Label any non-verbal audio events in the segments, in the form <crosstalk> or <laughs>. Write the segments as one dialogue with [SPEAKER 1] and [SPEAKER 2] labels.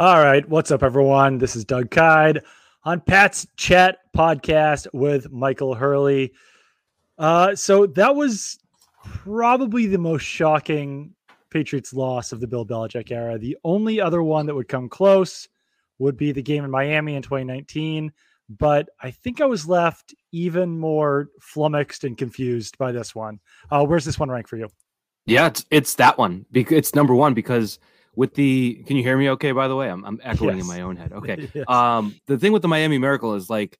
[SPEAKER 1] All right. What's up, everyone? This is Doug Kyed on Pat's Chat podcast with Michael Hurley. Uh, so that was probably the most shocking Patriots loss of the Bill Belichick era. The only other one that would come close would be the game in Miami in 2019. But I think I was left even more flummoxed and confused by this one. Uh, where's this one rank for you?
[SPEAKER 2] Yeah, it's, it's that one. It's number one because with the can you hear me okay by the way? I'm, I'm echoing yes. in my own head. <laughs> Okay. Yes. um the thing with the miami miracle is like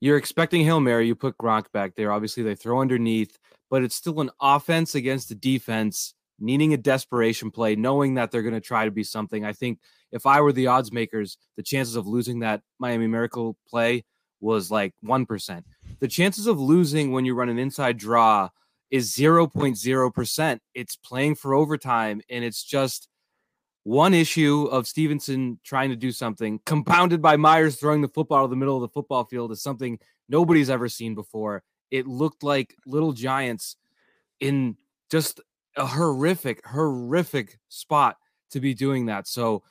[SPEAKER 2] you're expecting hail mary you put gronk back there obviously they throw underneath but it's still an offense against the defense needing a desperation play knowing that they're going to try to be something. I think if i were the odds makers the chances of losing that miami miracle play was like 1% the chances of losing when you run an inside draw is 0.0% it's playing for overtime and it's just one issue of Stevenson trying to do something, compounded by Meyers throwing the football to the middle of the football field, is something nobody's ever seen before. It looked like little giants in just a horrific, horrific spot to be doing that. So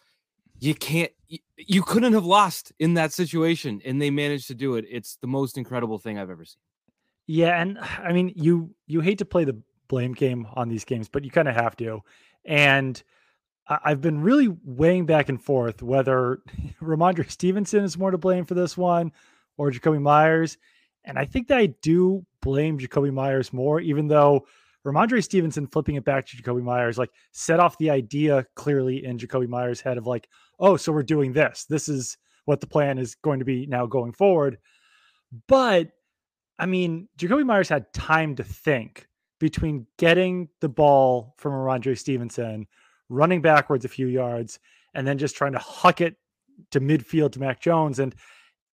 [SPEAKER 2] you can't, you couldn't have lost in that situation, and they managed to do it. It's the most incredible thing I've ever seen.
[SPEAKER 1] Yeah, and I mean, you you hate to play the blame game on these games, but you kind of have to. And I've been really weighing back and forth whether <laughs> Rhamondre Stevenson is more to blame for this one or Jakobi Meyers. And I think that I do blame Jakobi Meyers more, even though Rhamondre Stevenson flipping it back to Jakobi Meyers, like set off the idea clearly in Jakobi Meyers' head of like, oh, so we're doing this. This is what the plan is going to be now going forward. But I mean, Jakobi Meyers had time to think between getting the ball from Rhamondre Stevenson running backwards a few yards, and then just trying to huck it to midfield to Mac Jones. And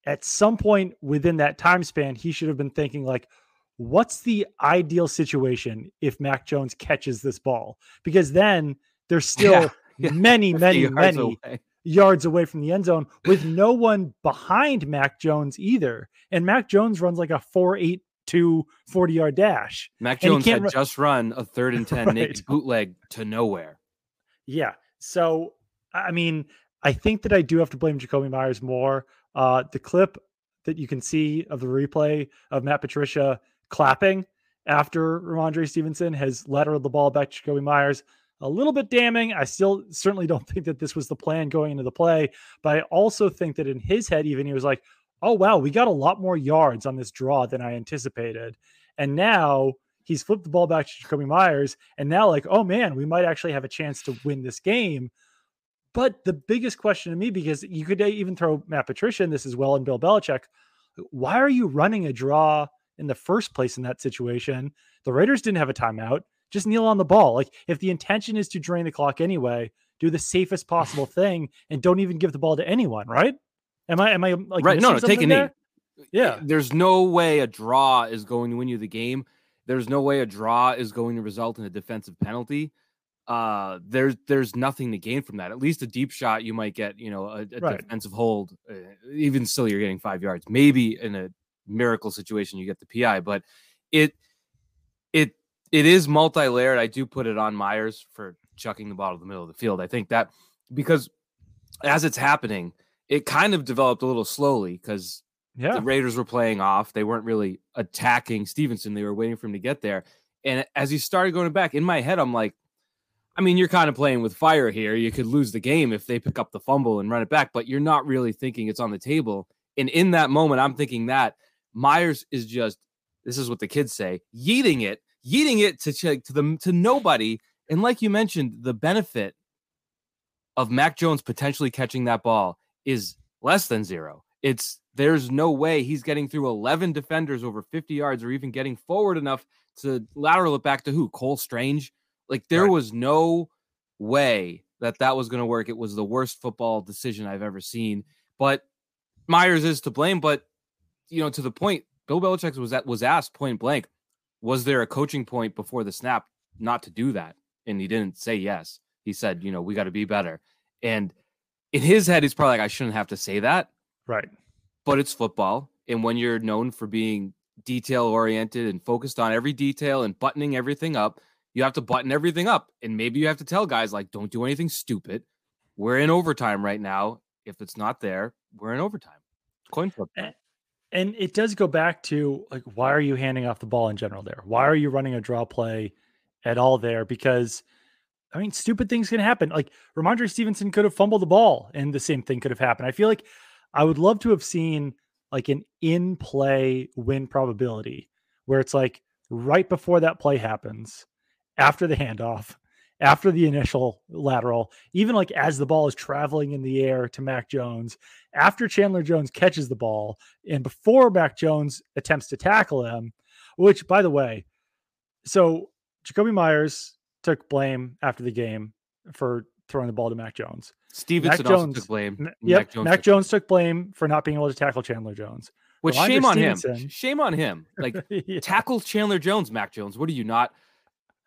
[SPEAKER 1] at some point within that time span, he should have been thinking, like, what's the ideal situation if Mac Jones catches this ball? Because then there's <laughs> still yeah, yeah. many, many, yards many away. yards away from the end zone with no one behind Mac Jones either. And Mac Jones runs like a 4 8 2 40 yard dash.
[SPEAKER 2] Mac Jones had run- just run a third and <laughs> 10 right. bootleg to nowhere.
[SPEAKER 1] Yeah. So, I mean, I think that I do have to blame Jakobi Meyers more. Uh, the clip that you can see of the replay of Matt Patricia clapping after Rhamondre Stevenson has lateraled the ball back to Jakobi Meyers. A little bit damning. I still certainly don't <laughs> think that this was the plan going into the play, but I also think that in his head, even he was like, oh, wow, we got a lot more yards on this draw than I anticipated. And now he's flipped the ball back to Jakobi Meyers, and now like, oh man, we might actually have a chance to win this game. But the biggest question to me, because you could even throw Matt Patricia in this as well and Bill Belichick, why are you running a draw in the first place in that situation? The Raiders didn't have a timeout. Just kneel on the ball. Like if the intention is to drain the clock anyway, do the safest possible <sighs> thing and don't even give the ball to anyone, right? Am I am I like
[SPEAKER 2] right? No, no, take a knee. Yeah, there's no way a draw is going to win you the game there's no way a draw is going to result in a defensive penalty. Uh, there's there's nothing to gain from that. At least a deep shot, you might get, you know, a, a right. defensive hold. Uh, even still, you're getting five yards. Maybe in a miracle situation, you get the PI, but it it it is multi-layered. I do put it on Meyers for chucking the ball to the middle of the field. I think that because as it's happening, it kind of developed a little slowly because yeah. The Raiders were playing off. They weren't really attacking Stevenson. They were waiting for him to get there. And as he started going back, in my head, I'm like, I mean, you're kind of playing with fire here. You could lose the game if they pick up the fumble and run it back, but you're not really thinking it's on the table. And in that moment, I'm thinking that Meyers is just, this is what the kids say, yeeting it, yeeting it to check to the to nobody. And like you mentioned, the benefit of Mac Jones potentially catching that ball is less than zero. It's there's no way he's getting through 11 defenders over 50 yards or even getting forward enough to lateral it back to who? Cole Strange. Like there right. was no way that that was going to work. It was the worst football decision I've ever seen. But Meyers is to blame. But you know, to the point, Bill Belichick was that was asked point blank, was there a coaching point before the snap not to do that? And he didn't say yes. He said, you know, we got to be better. And in his head, he's probably like, I shouldn't have to say that.
[SPEAKER 1] Right
[SPEAKER 2] but it's football. And when you're known for being detail oriented and focused on every detail and buttoning everything up, you have to button everything up. And maybe you have to tell guys, like, don't do anything stupid. we're in overtime right now. If it's not there, we're in overtime. Coin flip.
[SPEAKER 1] And it does go back to like, why are you handing off the ball in general there? Why are you running a draw play at all there? Because I mean, stupid things can happen. Like Rhamondre Stevenson could have fumbled the ball and the same thing could have happened. I feel like I would love to have seen like an in play win probability where it's like right before that play happens, after the handoff, after the initial lateral, even like as the ball is traveling in the air to Mac Jones, after Chandler Jones catches the ball, and before Mac Jones attempts to tackle him, which by the way, so Jakobi Meyers took blame after the game for throwing the ball to Mac Jones.
[SPEAKER 2] Stevenson Mac Jones, took blame.
[SPEAKER 1] Yep, Mac Jones, Mac took, Jones took blame for not being able to tackle Chandler Jones.
[SPEAKER 2] Which shame on him. Shame on him. Like yeah. tackle Chandler Jones, Mac Jones. What are you not?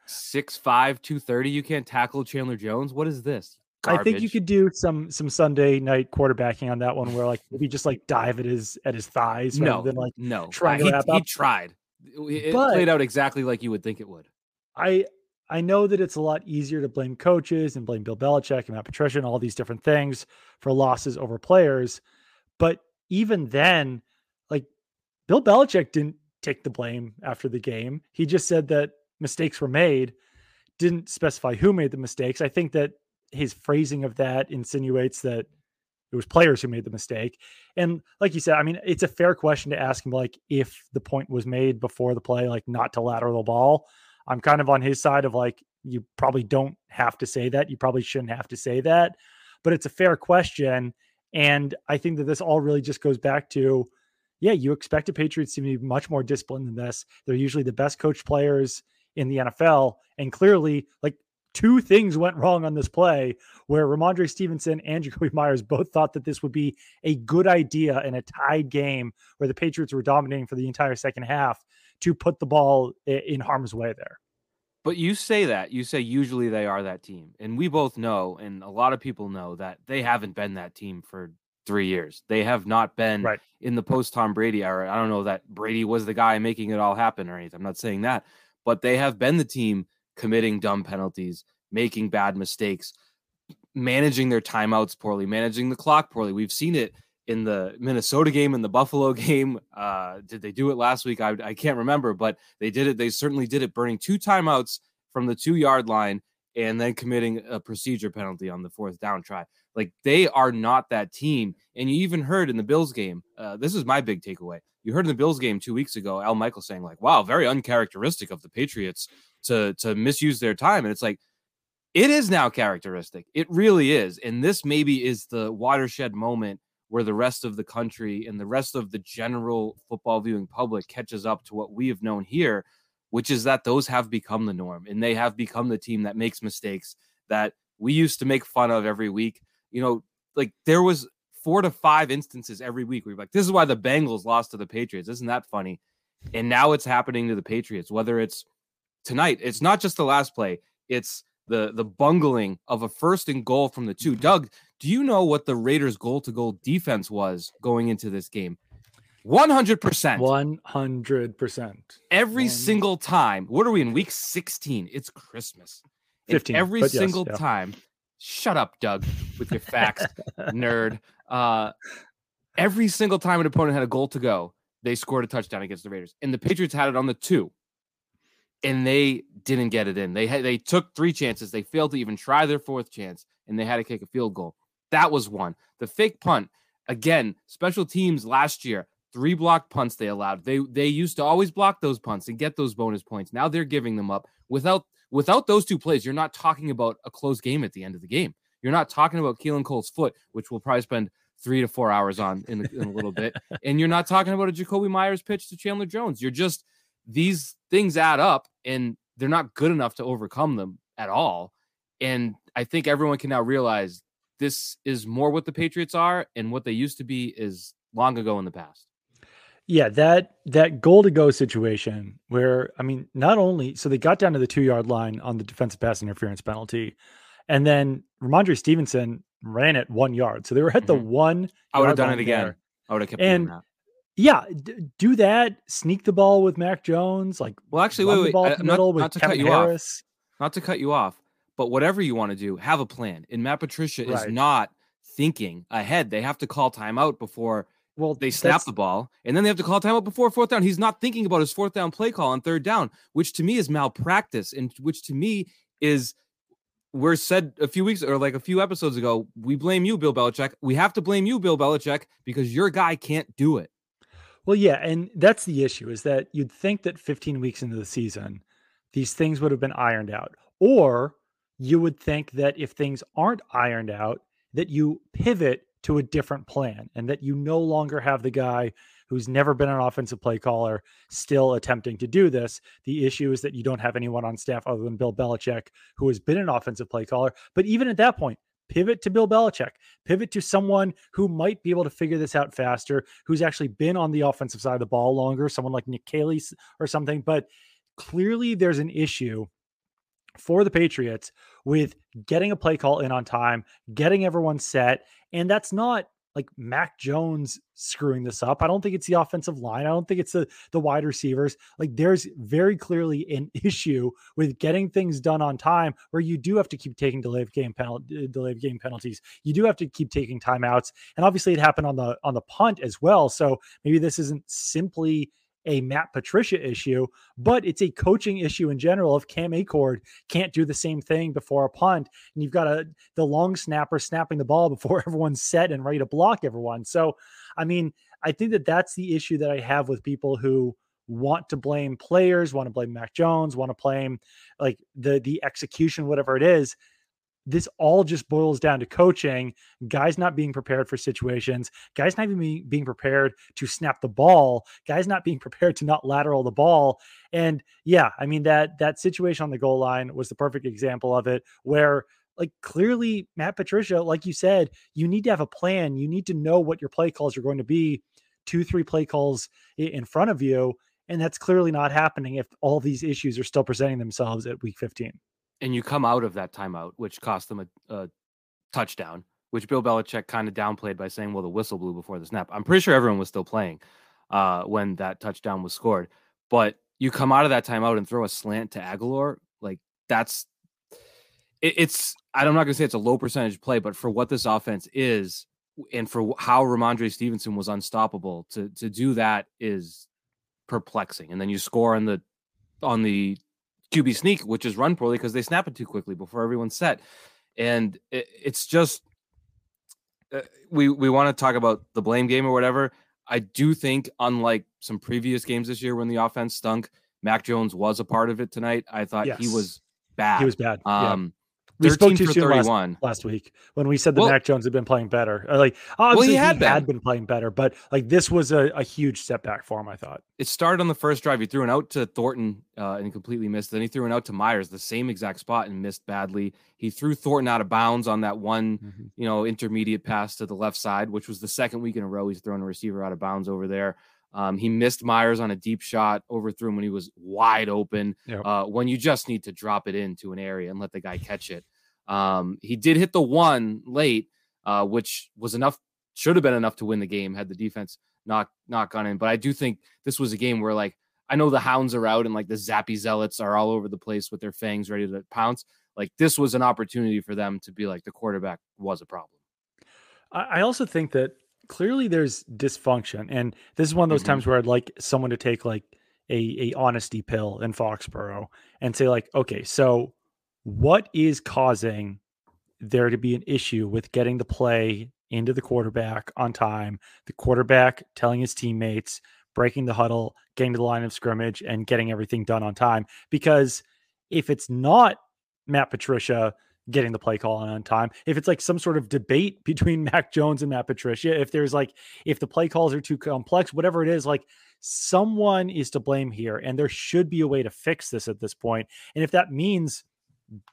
[SPEAKER 2] Six five, two thirty. You can't tackle Chandler Jones. What is this?
[SPEAKER 1] Garbage. I think you could do some some Sunday night quarterbacking on that one, where like maybe just like dive at his at his thighs.
[SPEAKER 2] No,
[SPEAKER 1] than like
[SPEAKER 2] no. Trying he, he tried. It but played out exactly like you would think it would.
[SPEAKER 1] I I know that it's a lot easier to blame coaches and blame Bill Belichick and Matt Patricia and all these different things for losses over players, but even then, like Bill Belichick didn't take the blame after the game. He just said that mistakes were made, didn't specify who made the mistakes. I think that his phrasing of that insinuates that it was players who made the mistake. And like you said, I mean, it's a fair question to ask him, like, if the point was made before the play, like not to lateral the ball. I'm kind of on his side of like, you probably don't have to say that. You probably shouldn't have to say that. But it's a fair question. And I think that this all really just goes back to, yeah, you expect the Patriots to be much more disciplined than this. They're usually the best coached players in the NFL. And clearly, like two things went wrong on this play where Rhamondre Stevenson and <laughs> Jakobi Meyers both thought that this would be a good idea in a tied game where the Patriots were dominating for the entire second half to put the ball in harm's way there.
[SPEAKER 2] But you say that, you say usually they are that team. And we both know, and a lot of people know that they haven't been that team for three years. They have not been right. in the post Tom Brady era. I don't know that Brady was the guy making it all happen or anything. I'm not saying that but they have been the team committing dumb penalties, making bad mistakes, managing their timeouts poorly, managing the clock poorly. We've seen it in the Minnesota game and the Buffalo <laughs> game. Uh, did they do it last week? I, I can't remember, but they did it. They certainly did it, burning two timeouts from the two yard line and then committing a procedure penalty on the fourth down try. Like they are not that team. And you even heard in the Bills game, uh, this is my big takeaway you heard in the Bills game two weeks ago, Al Michael saying like, "Wow, very uncharacteristic of the Patriots to to misuse their time," and it's like it is now characteristic. It really is, and this maybe is the watershed moment where the rest of the country and the rest of the general football viewing public catches up to what we have known here, which is that those have become the norm and they have become the team that makes mistakes that we used to make fun of every week. You know, like there was four to five instances every week where you're like, this is why the Bengals lost to the Patriots. Isn't that funny? And now it's happening to the Patriots, whether it's tonight, it's not just the last play, it's the the bungling of a first and goal from the two. Doug, do you know what the Raiders goal to goal defense was going into this game? 100%.
[SPEAKER 1] 100%.
[SPEAKER 2] Every One. single time. What are we in week 16? It's Christmas. 15. every single yes, yeah. time. Shut up, Doug, with your facts, <laughs> nerd. Uh, every single time an opponent had a goal to go, they scored a touchdown against the Raiders, and the Patriots had it on the two, and they didn't get it in. They had they took three chances, they failed to even try their fourth chance, and they had to kick a field goal. That was one. The fake punt again. Special teams last year, three block punts they allowed. They they used to always block those punts and get those bonus points. Now they're giving them up without without those two plays. You're not talking about a close game at the end of the game. You're not talking about Keelan Cole's foot, which we'll probably spend three to four hours on in, in a little bit. <laughs> And you're not talking about a Jakobi Meyers pitch to Chandler Jones. You're just these things add up and they're not good enough to overcome them at all. And I think everyone can now realize this is more what the Patriots are and what they used to be is long ago in the past.
[SPEAKER 1] Yeah, that that goal to go situation where I mean, not only so they got down to the two yard line on the defensive pass interference penalty, and then Rhamondre Stevenson ran it one yard. So they were at mm-hmm. the one.
[SPEAKER 2] I would have done it again. There. I would have kept
[SPEAKER 1] and yeah, d- do that. Sneak the ball with Mac Jones. Like
[SPEAKER 2] well, actually, wait, wait. I, not, not, to cut you Harris. off. Not to cut you off, But whatever you want to do, have a plan. And Matt Patricia right. is not thinking ahead. They have to call timeout before well they snap the ball, and then they have to call timeout before fourth down. He's not thinking about his fourth down play call on third down, which to me is malpractice, and which to me is we're said a few weeks or like a few episodes ago, we blame you, Bill Belichick. We have to blame you, Bill Belichick, because your guy can't do it.
[SPEAKER 1] Well, yeah, and that's the issue is that you'd think that 15 weeks into the season, these things would have been ironed out. Or you would think that if things aren't ironed out, that you pivot to a different plan and that you no longer have the guy who's never been an offensive play caller still attempting to do this. The issue is that you don't have anyone on staff other than Bill Belichick who has been an offensive play caller. But even at that point, pivot to Bill Belichick, pivot to someone who might be able to figure this out faster, who's actually been on the offensive side of the ball longer, someone like Nick Caley or something. But clearly, there's an issue for the Patriots with getting a play call in on time, getting everyone set. And that's not like Mac Jones screwing this up. I don't think it's the offensive line. I don't think it's the the wide receivers. Like there's very clearly an <laughs> issue with getting things done on time where you do have to keep taking delayed game penalty uh, delayed game penalties. You do have to keep taking timeouts. And obviously it happened on the on the punt as well. So maybe this isn't simply a Matt Patricia issue, but it's a coaching issue in general. If Cam Achord can't do the same thing before a punt, and you've got a the long snapper snapping the ball <laughs> before everyone's set and ready to block everyone. So, I mean, I think that that's the issue that I have with people who want to blame players, want to blame Mac Jones, want to blame like the the execution, whatever it is this all just boils down to coaching, guys not being prepared for situations, guys not even being prepared to snap the ball, guys not being <laughs> prepared to not lateral the ball. And yeah, I mean that that situation on the goal line was the perfect example of it where like clearly Matt Patricia, like you said, you need to have a plan. You need to know what your play calls are going to be, two, three play calls in front of you. And that's clearly not happening if all these issues are still presenting themselves at week 15
[SPEAKER 2] and you come out of that timeout, which cost them a, a touchdown, which Bill Belichick kind of downplayed by saying, "Well, the whistle blew before the snap." I'm pretty sure everyone was still playing uh, when that touchdown was scored, but you come out of that timeout and throw a slant to Agholor, like that's it, it's. I'm not gonna say it's a low percentage play, but for what this offense is, and for how Rhamondre Stevenson was unstoppable, to to do that is perplexing. And then you score on the on the QB sneak, which is run poorly because they snap it too quickly before everyone's set. And it, it's just uh, we we want to talk about the blame game or whatever. I do think, unlike some previous games this year when the offense stunk, Mac Jones was a part of it tonight. I thought yes. he was bad.
[SPEAKER 1] He was bad.
[SPEAKER 2] Um,
[SPEAKER 1] we spoke too soon last, last, week when we said that well, Mac Jones had been playing better. Uh, like obviously well, he, had, he been. had, been. playing better, but like this was a, a, huge setback for him. I thought
[SPEAKER 2] it started on the first drive. He threw an out to Thornton uh, and completely missed. Then he threw an out to Meyers, the same exact spot, and missed badly. He threw Thornton out of bounds on that one, mm-hmm. you know, intermediate pass to the left side, which was the second week in a row he's thrown a receiver out of bounds over there. Um, he missed Meyers on a deep shot, overthrew him when he was wide open. Yep. Uh, when you just need to drop it into an area and let the guy catch it. Um, he did hit the one late, uh, which was enough, should have been enough to win the game had the defense not not gone in. But I do think this was a game where like I know the hounds are out and like the zappy zealots are all over the place with their fangs ready to pounce. Like this was an opportunity for them to be like the quarterback was a problem.
[SPEAKER 1] I also think that clearly there's dysfunction, and this is one of those mm-hmm. times where I'd like someone to take like a a honesty pill in Foxborough and say like, okay, so what is causing there to be an issue with getting the play into the quarterback on time, the quarterback telling his teammates, breaking the huddle, getting to the line of scrimmage, and getting everything done on time. Because if it's not Matt Patricia getting the play call on time, if it's like some sort of debate <laughs> between Mac Jones and Matt Patricia, if there's like, if the play calls are too complex, whatever it is, like someone is to blame here. And there should be a way to fix this at this point. And if that means,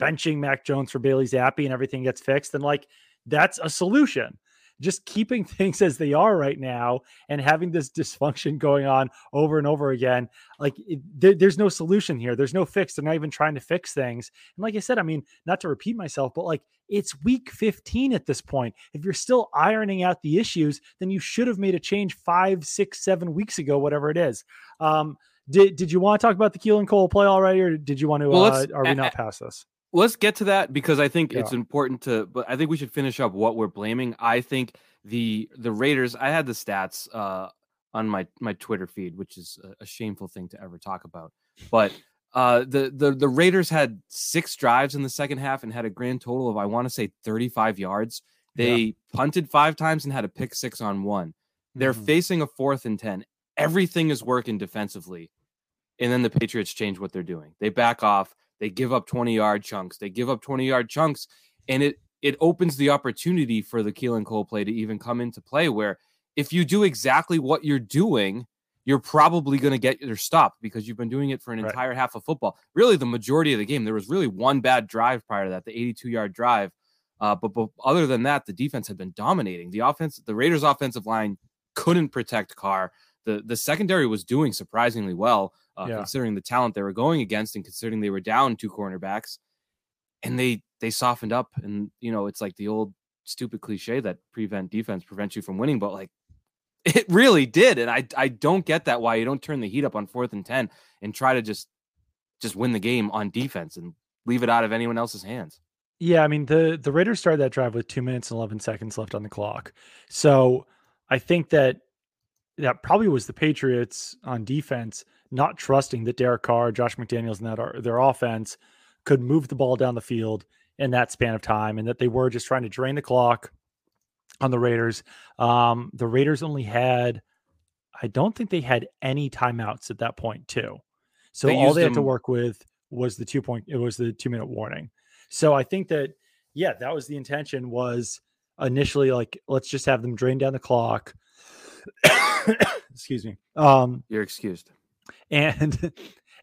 [SPEAKER 1] benching Mac Jones for Bailey Zappe and everything gets fixed, then like that's a solution. Just keeping <laughs> things as they are right now and having this dysfunction going on over and over again, like it, there, there's no solution here. There's no fix. They're not even trying to fix things. And like I said, I mean, not to repeat myself, but like it's week 15 at this point. If you're still ironing out the issues, then you should have made a change five, six, seven weeks ago, whatever it is. Um, did did you want to talk about the Keelan Cole play already, or did you want to? Well, uh, are we not past this?
[SPEAKER 2] Let's get to that because I think yeah. it's important to. But I think we should finish up what we're blaming. I think the the Raiders. I had the stats uh, on my my Twitter feed, which is a, a shameful thing to ever talk about. But uh, the the the Raiders had six drives in the second half and had a grand total of I want to say 35 yards. They yeah. punted five times and had a pick six on one. They're mm-hmm. facing a fourth and ten. Everything is working defensively, and then the Patriots change what they're doing. They back off. They give up 20 yard chunks. They give up 20 yard chunks, and it it opens the opportunity for the Keelan Cole play to even come into play. Where if you do exactly what you're doing, you're probably going to get your stop because you've been doing it for an right. entire half of football. Really, the majority of the game. There was really one bad drive prior to that, the 82 yard drive. Uh, but, but other than that, the defense had been dominating. The offense, the Raiders' offensive line couldn't protect Carr. The the secondary was doing surprisingly well, uh, yeah. considering the talent they were going against and considering they were down two cornerbacks. And they they softened up, and you know it's like the old stupid cliche that prevent defense prevents you from winning, but like <laughs> it really did, and I I don't get that why you don't turn the heat up on fourth and ten and try to just just win the game on defense and leave it out of anyone else's hands.
[SPEAKER 1] Yeah, I mean the the Raiders started that drive with two minutes and eleven seconds left on the clock, so I think that that probably was the Patriots on defense not trusting that Derek Carr, Josh McDaniels, and that are, their offense could move the ball down the field in that span of time, and that they were just trying to drain the clock on the Raiders. Um, the Raiders only had, I don't think they had any timeouts at that point, too. So they all they had to work with was the two point. It was the two minute warning. So I think that yeah, that was the intention. Was initially like let's just have them drain down the clock. <coughs> Excuse me. Um,
[SPEAKER 2] You're excused.
[SPEAKER 1] And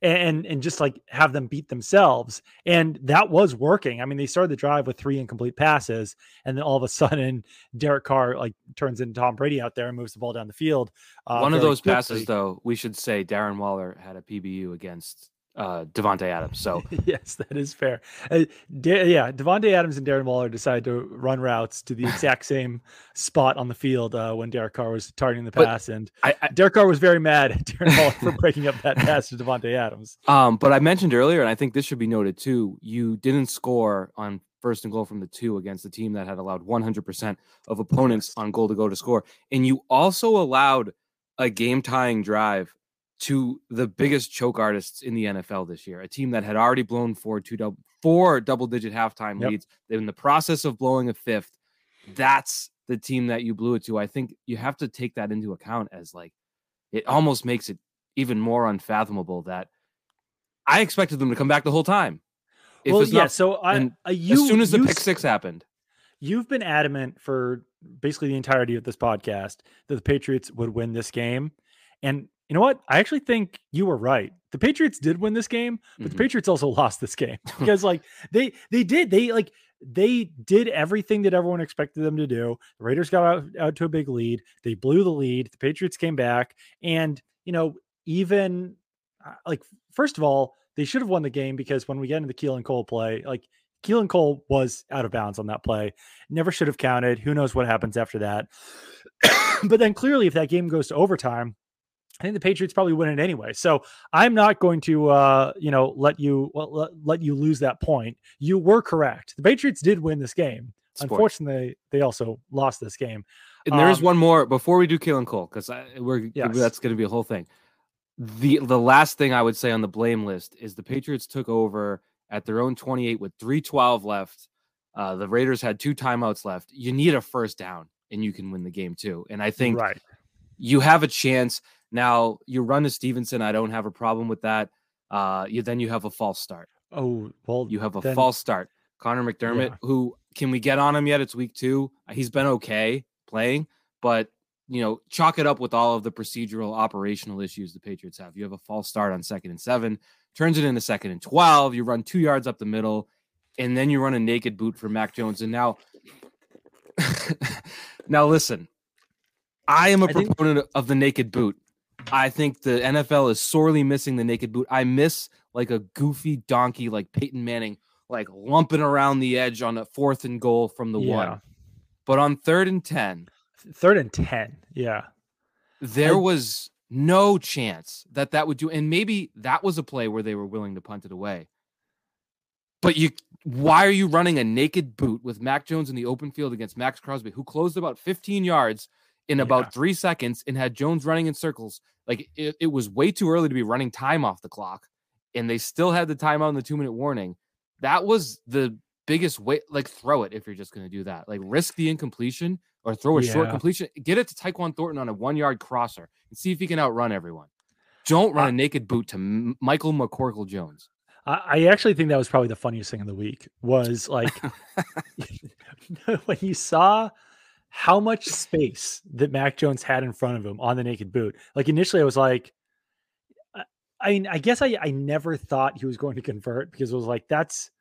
[SPEAKER 1] and and just like have them beat themselves. And that was working. I mean, they started the drive with three incomplete passes, and then all of a sudden, Derek Carr like turns into Tom Brady out there and moves the ball down the field.
[SPEAKER 2] Uh, One of those quickly. passes, though, we should say Darren Waller had a PBU against uh, Davante Adams. So <laughs>
[SPEAKER 1] yes, that is fair. Uh, De- yeah, Davante Adams and Darren Waller decided to run routes to the <laughs> exact same spot on the field uh, when Derek Carr was targeting the pass, but and I, I, Derek Carr was very mad at <laughs> Darren Waller for breaking up that pass to Davante Adams.
[SPEAKER 2] Um, but I mentioned earlier, and I think this should be noted too. You didn't score on first and goal from the two against the team that had allowed 100% of opponents on goal to go to score, and you also allowed a game tying drive to the biggest choke artists in the NFL this year, a team that had already blown four two double four double digit halftime yep. leads. They're in the process of blowing a fifth. That's the team that you blew it to. I think you have to take that into account as like it almost makes it even more unfathomable that I expected them to come back the whole time.
[SPEAKER 1] If well, yeah. Not, so I, uh, you,
[SPEAKER 2] as soon as the you, pick six happened,
[SPEAKER 1] you've been adamant for basically the entirety of this podcast that the Patriots would win this game, and you know what? I actually think you were right. The Patriots did win this game, but mm-hmm. the Patriots also <laughs> lost this game <laughs> because like they they did they like they did everything that everyone expected them to do. The Raiders got out, out to a big lead. They blew the lead. The Patriots came back, and you know even uh, like first of all, they should have won the game because when we get into the Keelan Cole play, like Keelan Cole was out of bounds on that play. Never should have counted. Who knows what happens after that? <coughs> but then clearly, if that game goes to overtime, I think the Patriots probably win it anyway. So I'm not going to, uh, you know, let you well, let, let, you lose that point. You were correct. The Patriots did win this game. Unfortunately, they also lost this game.
[SPEAKER 2] And there is um, one more before we do Keelan Cole because we're yes. that's going to be a whole thing. The the last thing I would say on the blame list is the Patriots took over at their own 28 with 312 left. Uh, the Raiders had two timeouts left. You need a first down and you can win the game too. And I think right. you have a chance now you run to Stevenson. I don't have a problem with that. Uh, you then you have a false start.
[SPEAKER 1] Oh well,
[SPEAKER 2] you have a then, false start. Conor McDermott, yeah. who can we get on him yet? It's week two. He's been okay playing, but you know, chalk it up with all of the procedural operational issues the Patriots have. You have a false start on second and seven, turns it into second and 12. You run two yards up the middle, and then you run a naked boot for Mac Jones. And now, <laughs> now listen, I am a I proponent think... of the naked boot. I think the NFL is sorely missing the naked boot. I miss like a goofy donkey like Peyton Manning, like lumping around the edge on a fourth and goal from the yeah. one. But on third and 10,
[SPEAKER 1] third and 10, yeah.
[SPEAKER 2] There I, was no chance that that would do. And maybe that was a play where they were willing to punt it away. But you why are you running a naked boot with Mac Jones in the open field against Maxx Crosby, who closed about 15 yards in yeah. about three seconds and had Jones running in circles? Like it, it was way too early to be running time off the clock, and they still had the timeout and the two minute warning. That was the biggest way. Like throw it if you're just going to do that. Like risk the incompletion or throw a yeah. short completion. Get it to Tyquan Thornton on a one yard crosser and see if he can outrun everyone. Don't run a naked boot to M- Michael McCorkle Jones.
[SPEAKER 1] I actually think that was probably the funniest thing of the week was like <laughs> <laughs> when you saw how much space that Mac Jones had in front of him on the naked boot. Like initially I was like, I mean, I guess I, I never thought he was going to convert because it was like, that's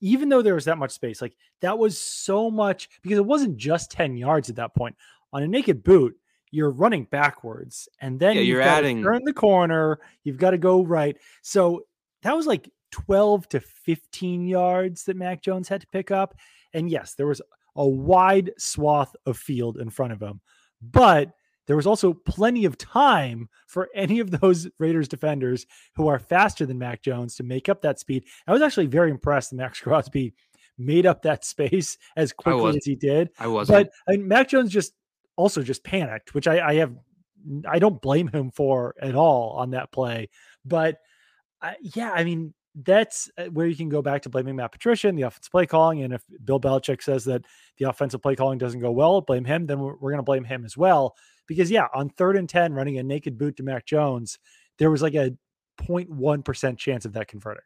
[SPEAKER 1] even though there was that much space, like that was so much because it wasn't just 10 yards at that point. On a naked boot, you're running backwards and then
[SPEAKER 2] yeah, you're adding
[SPEAKER 1] turn the corner, you've got to go right. So that was like 12 to 15 yards that Mac Jones had to pick up. And yes, there was a wide swath of field in front of him, but there was also plenty of time for any of those <laughs> Raiders defenders who are faster than Mac Jones to make up that speed. I was actually very impressed that Maxx <laughs> Crosby made up that space as quickly as he did.
[SPEAKER 2] I was,
[SPEAKER 1] but I mean, Mac Jones just also just panicked, which I, I have I don't blame him for at all on that play. But I, yeah, I mean, that's uh, where you can go back to blaming Matt Patricia and the offensive play calling. And if Bill Belichick says that the offensive play calling doesn't go well, blame him, then we're, we're going to blame him as well. Because, yeah, on third and 10, running a naked boot to Mac Jones, there was like a 0.1% chance of that converting.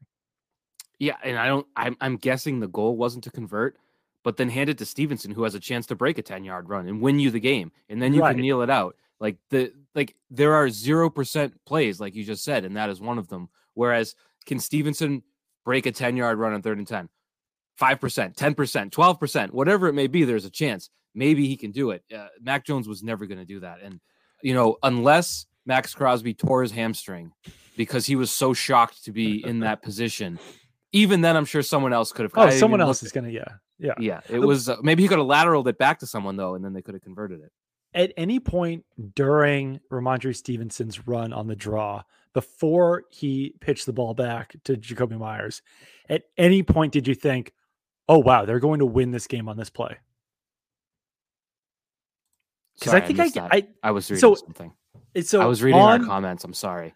[SPEAKER 2] Yeah. And I don't, I'm, I'm guessing the goal wasn't to convert, but then hand it to Stevenson, who has a chance to break a 10 yard run and win you the game. And then you right. can kneel it out. Like the, like there are 0% plays, like you just said, and that is one of them. Whereas, can Stevenson break a 10 yard run on third and 10? 5%, 10%, 12%, whatever it may be, there's a chance. Maybe he can do it. Uh, Mac Jones was never going to do that. And, you know, unless Maxx Crosby tore his hamstring because he was so shocked to be in <laughs> that position, even then, I'm sure someone else could have.
[SPEAKER 1] Oh, someone else is going to, yeah. Yeah.
[SPEAKER 2] Yeah. It was, uh, maybe he could have lateraled it back to someone, though, and then they could have converted it.
[SPEAKER 1] At any point during Rhamondre Stevenson's run on the draw, before he pitched the ball back to Jakobi Meyers, at any point did you think, oh, wow, they're going to win this game on this play?
[SPEAKER 2] Because I think I, I, I, I was reading so, something. Eh, so I was reading on, our comments. I'm sorry.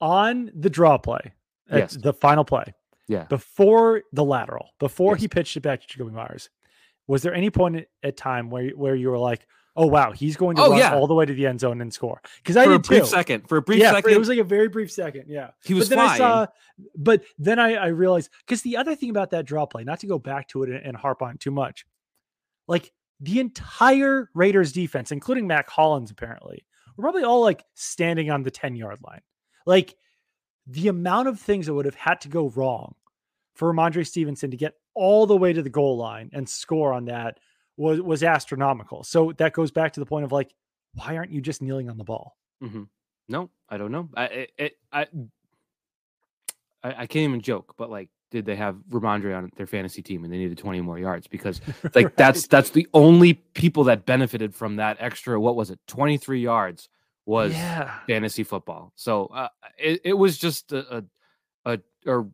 [SPEAKER 1] On the draw play, yes. the final play,
[SPEAKER 2] yeah,
[SPEAKER 1] before the lateral, before yes. he pitched it back to Jakobi Meyers, was there any point at time where where you were like, oh wow, he's going to oh, run yeah. all the way to the end zone and score. Because I
[SPEAKER 2] for
[SPEAKER 1] did
[SPEAKER 2] a brief
[SPEAKER 1] too.
[SPEAKER 2] second. For a brief yeah, second,
[SPEAKER 1] it was like a very brief second. Yeah,
[SPEAKER 2] he was. But then flying. I saw,
[SPEAKER 1] but then I, I realized because the other thing about that draw play, not to go back to it and, and harp on too much, like the entire Raiders defense, including Mack Hollins, apparently, were probably all like standing on the ten yard line. Like the amount of things that would have had to go wrong for Rhamondre Stevenson to get all the way to the goal line and score on that was was astronomical. So that goes back to the point of like, why aren't you just kneeling on the ball?
[SPEAKER 2] Mm-hmm. No, I don't know. I, it, I I I can't even joke, but like, did they have Rhamondre on their fantasy team and they needed 20 more yards because <laughs> like right. that's that's the only people that benefited from that extra. What was it? 23 yards was yeah. fantasy football. So uh, it, it was just a, a a a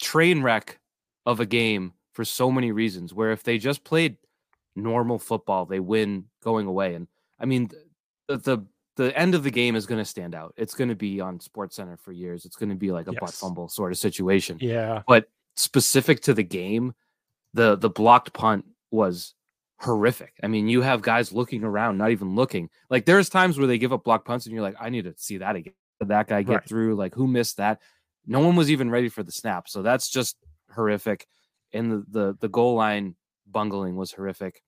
[SPEAKER 2] train wreck of a game for so many reasons. Where if they just played normal football, they win going away. And I mean, the the, the end of the game is going to stand out. It's going to be on Sports Center for years. It's going to be like a yes. butt fumble sort of situation.
[SPEAKER 1] Yeah.
[SPEAKER 2] But specific to the game, the the blocked punt was horrific. I mean, you have guys looking around, not even looking. Like there's times where they give up block punts, and you're like, I need to see that again. Did that guy get right. through? Like who missed that? No one was even ready for the snap. So that's just horrific. And the the, the goal line bungling was horrific.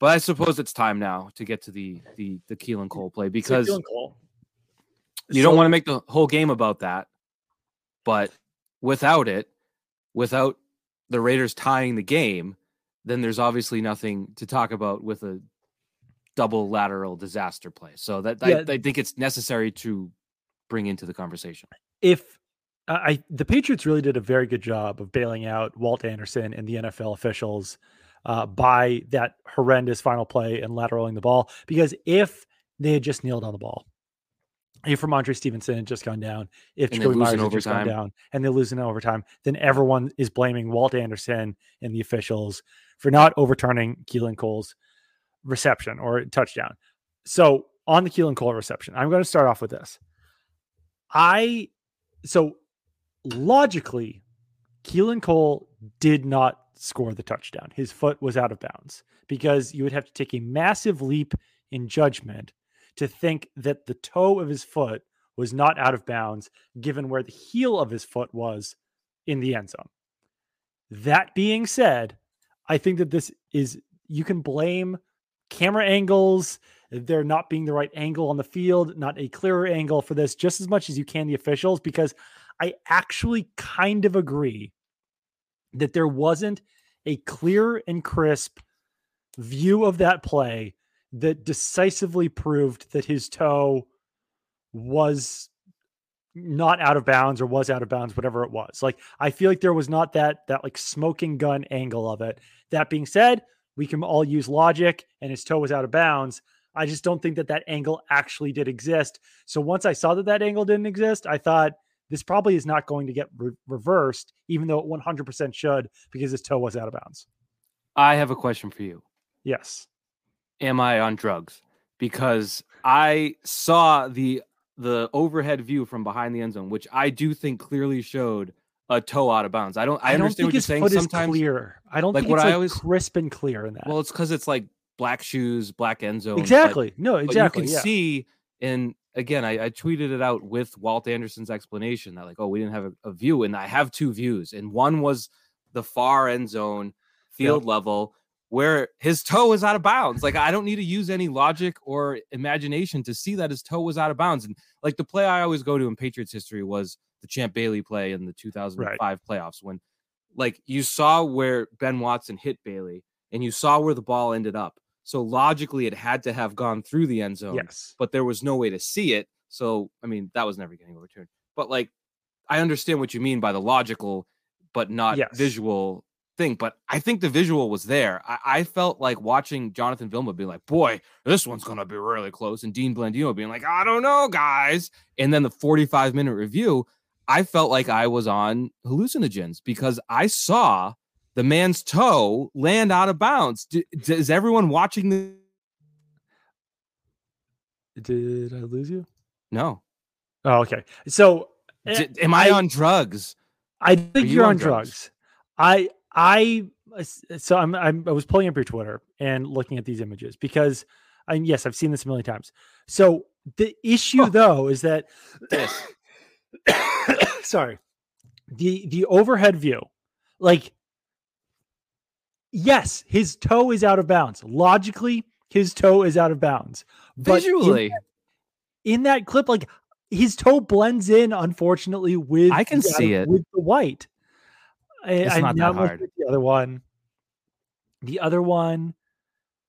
[SPEAKER 2] But I suppose it's time now to get to the the the Keelan Cole play because Cole. you so, don't want to make the whole game about that. But without it, without the Raiders tying the game, then there's obviously nothing to talk about with a double lateral disaster play. So that yeah. I, I think it's necessary to bring into the conversation.
[SPEAKER 1] If I the Patriots really did a very good job of bailing out Walt Anderson and the NFL officials uh, by that horrendous final play and lateraling the ball. Because if they had just kneeled on the ball, if Rhamondre Stevenson had just gone down, if Jakobi Meyers had just gone down, and they lose in overtime, then everyone is blaming Walt Anderson and the officials for not overturning Keelan Cole's reception or touchdown. So on the Keelan Cole reception, I'm going to start off with this. I so logically, Keelan Cole did not score the touchdown. His foot was out of bounds because you would have to take a massive leap in judgment to think that the toe of his foot was not out of bounds given where the heel of his foot was in the end zone. That being said, I think that this is you can blame camera angles, there not being the right angle on the field, not a clearer angle for this, just as much as you can the officials, because I actually kind of agree that there wasn't a clear and crisp view of that play that decisively proved that his toe was not out of bounds or was out of bounds whatever it was. Like i feel like there was not that that like smoking gun angle of it. That being said we can all use logic and his toe was out of bounds. I just don't think that that angle actually did exist. So once i saw that that angle didn't exist i thought this probably is not going to get re- reversed even though it 100% should because his toe was out of bounds
[SPEAKER 2] i have a question for you
[SPEAKER 1] yes
[SPEAKER 2] am I on drugs? Because I saw the the overhead view from behind the end zone, which I do think clearly showed a toe out of bounds. I don't. I, I don't understand what you're saying. Sometimes
[SPEAKER 1] clear. I don't like think what I like always crisp and clear in that.
[SPEAKER 2] Well, it's because it's like black shoes, black end zone.
[SPEAKER 1] Exactly. But, no, exactly.
[SPEAKER 2] you can
[SPEAKER 1] yeah.
[SPEAKER 2] see, and again, I, I, tweeted it out with Walt Anderson's explanation that like, oh, we didn't have a, a, view, and I have two views, and one was the far end zone field yep. level where his toe is out of bounds. Like I don't need to use any logic or imagination to see that his toe was out of bounds. And like the play I always go to in Patriots history was the Champ Bailey play in the 2005 right. playoffs when like you saw where Ben Watson hit Bailey and you saw where the ball ended up. So logically it had to have gone through the end zone.
[SPEAKER 1] Yes.
[SPEAKER 2] But there was no way to see it. So I mean that was never getting overturned. But like I understand what you mean by the logical but not yes. visual thing, but I think the visual was there. I, I, felt like watching Jonathan Vilma being like, boy, this one's going to be really close. And Dean Blandino being like, I don't know, guys. And then the 45 minute review, I felt like I was on hallucinogens because I saw the man's toe land out of bounds. D- is everyone watching the?
[SPEAKER 1] Did I lose you?
[SPEAKER 2] No.
[SPEAKER 1] Oh, okay. So,
[SPEAKER 2] D- eh, am I, I, on drugs?
[SPEAKER 1] I think you you're on drugs? drugs. I I so I'm, I'm I was pulling up your Twitter and looking at these images because I yes I've seen this a million times. So the issue though is that <coughs> sorry the the overhead view like yes his toe is out of bounds logically his toe is out of bounds
[SPEAKER 2] visually
[SPEAKER 1] in that, in that clip like his toe blends in unfortunately with
[SPEAKER 2] I can see it
[SPEAKER 1] with the white
[SPEAKER 2] it's I, not that hard.
[SPEAKER 1] The other one, the other one,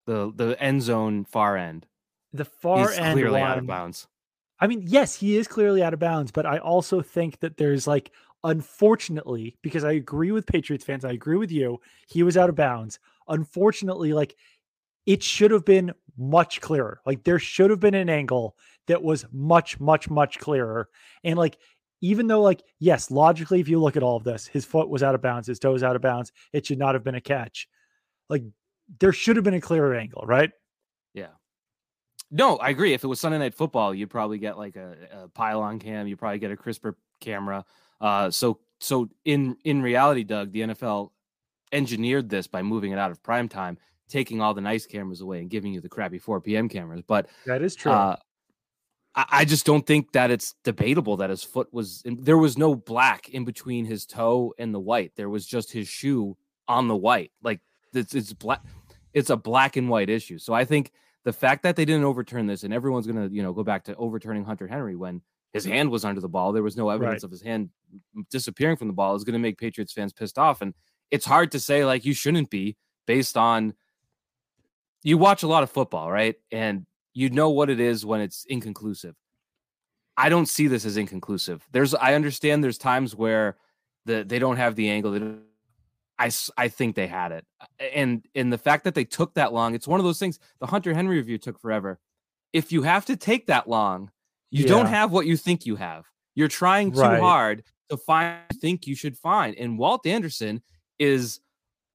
[SPEAKER 2] the the end zone far end.
[SPEAKER 1] The far
[SPEAKER 2] He's
[SPEAKER 1] end
[SPEAKER 2] clearly
[SPEAKER 1] one,
[SPEAKER 2] out of bounds.
[SPEAKER 1] I mean, yes, he is clearly out of bounds, but I also think that there's like, unfortunately, because I agree with Patriots fans, I agree with you, he was out of bounds. Unfortunately, like it should have been much clearer. Like there should have been an angle that was much, much, much clearer. And like even though, like, yes, logically, if you look at all of this, his foot was out of bounds, his toe was out of bounds, it should not have been a catch. Like, there should have been a clearer angle, right?
[SPEAKER 2] Yeah. No, I agree. If it was Sunday Night Football, you'd probably get like a, a pylon cam. You probably get a crisper camera. Uh, so, so in in reality, Doug, the NFL engineered this by moving it out of prime time, taking all the nice cameras away and giving you the crappy 4 p.m. cameras. But
[SPEAKER 1] that is true.
[SPEAKER 2] Uh, I just don't think that it's debatable that his foot was in, there was no black in between his toe and the white. There was just his shoe on the white. Like it's it's black it's a black and white issue. So I think the fact that they didn't overturn this and everyone's going to, you know, go back to overturning Hunter Henry when his hand was under the ball, there was no evidence right. of his hand disappearing from the ball is going to make Patriots fans pissed off and it's hard to say like you shouldn't be based on you watch a lot of football, right? And you know what it is when it's inconclusive. I don't see this as inconclusive. There's I understand there's times where the they don't have the angle. I I think they had it, and and the fact that they took that long, it's one of those things. The Hunter Henry review took forever. If you have to take that long, You yeah. don't have what you think you have. You're trying too right. hard to find think you should find. And Walt Anderson is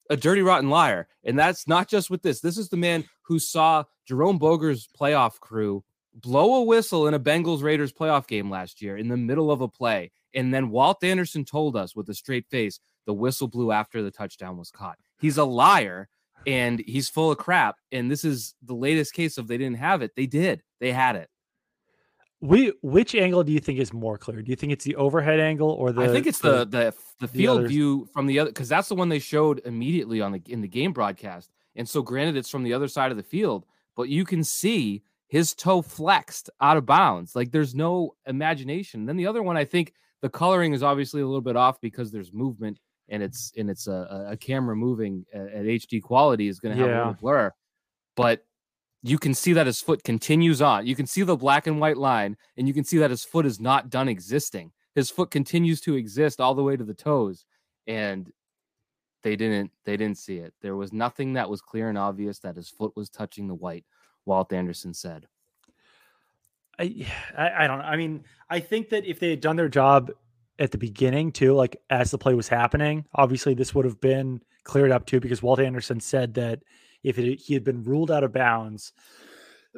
[SPEAKER 2] a dirty rotten liar. And that's not just with this. This is the man who saw Jerome Boger's playoff crew blow a whistle in a Bengals Raiders playoff game last year in the middle of a play. And then Walt Anderson told us with a straight face the whistle blew after the touchdown was caught. He's a liar and he's full of crap. And this is the latest case of they didn't have it. They did. They had it.
[SPEAKER 1] We, which angle do you think is more clear? Do you think it's the overhead angle or the?
[SPEAKER 2] I think it's the the the, the field view from the other because that's the one they showed immediately on the in the game broadcast. And so, granted, it's from the other side of the field, but you can see his toe flexed out of bounds. Like there's no imagination. Then the other one, I think the coloring is obviously a little bit off because there's movement and it's and it's a, a camera moving uh, at, at HD quality is going to have yeah. a little blur, but you can see that his foot continues on. You can see the black and white line, and you can see that his foot is not done existing. His foot continues to exist all the way to the toes, and they didn't they didn't see it. There was nothing that was clear and obvious that his foot was touching the white. Walt Anderson said.
[SPEAKER 1] I, <sighs> I, don't know. I mean, I think that if they had done their job at the beginning too, like as the play was happening, obviously this would have been cleared up too, because Walt Anderson said that if it, he had been ruled out of bounds,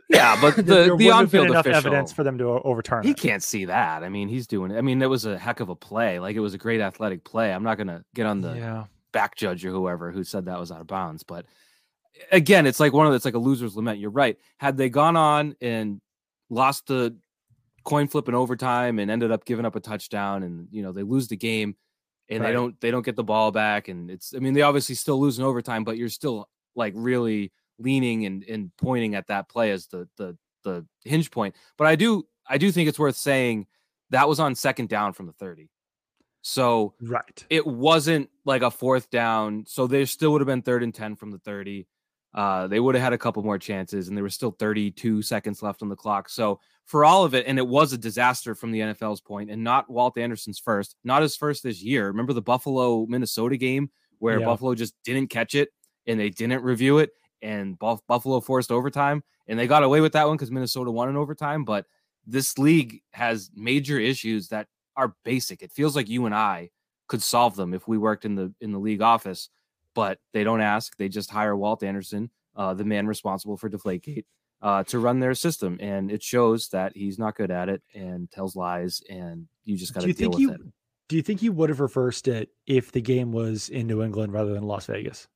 [SPEAKER 2] yeah, but <laughs> the the on-field enough official,
[SPEAKER 1] evidence for them to overturn.
[SPEAKER 2] He
[SPEAKER 1] it.
[SPEAKER 2] can't see that. I mean, he's doing. I mean, it was a heck of a play. Like it was a great athletic play. I'm not gonna get on the yeah. back judge or whoever who said that was out of bounds, but again, it's like one of the, it's like a loser's lament. You're right. Had they gone on and lost the coin flip in overtime and ended up giving up a touchdown and you know they lose the game and right. they don't they don't get the ball back and it's I mean they obviously still lose in overtime but you're still like really leaning and, and pointing at that play as the the the hinge point but I do I do think it's worth saying that was on second down from the 30 so
[SPEAKER 1] right
[SPEAKER 2] it wasn't like a fourth down so there still would have been third and 10 from the 30 uh, they would have had a couple more chances, and there was still 32 seconds left on the clock. So for all of it, and it was a disaster from the NFL's point, and not Walt Anderson's first, not his first this year. Remember the Buffalo Minnesota game where yeah. Buffalo just didn't catch it and they didn't review it, and Buffalo forced overtime, and they got away with that one because Minnesota won in overtime. But this league has major issues that are basic. It feels like you and I could solve them if we worked in the in the league office but they don't ask. They just hire Walt Anderson, uh, the man responsible for Deflategate, uh, to run their system, and it shows that he's not good at it and tells lies, and you just got to deal with
[SPEAKER 1] you,
[SPEAKER 2] it.
[SPEAKER 1] Do you think you would have reversed it if the game was in New England rather than Las Vegas?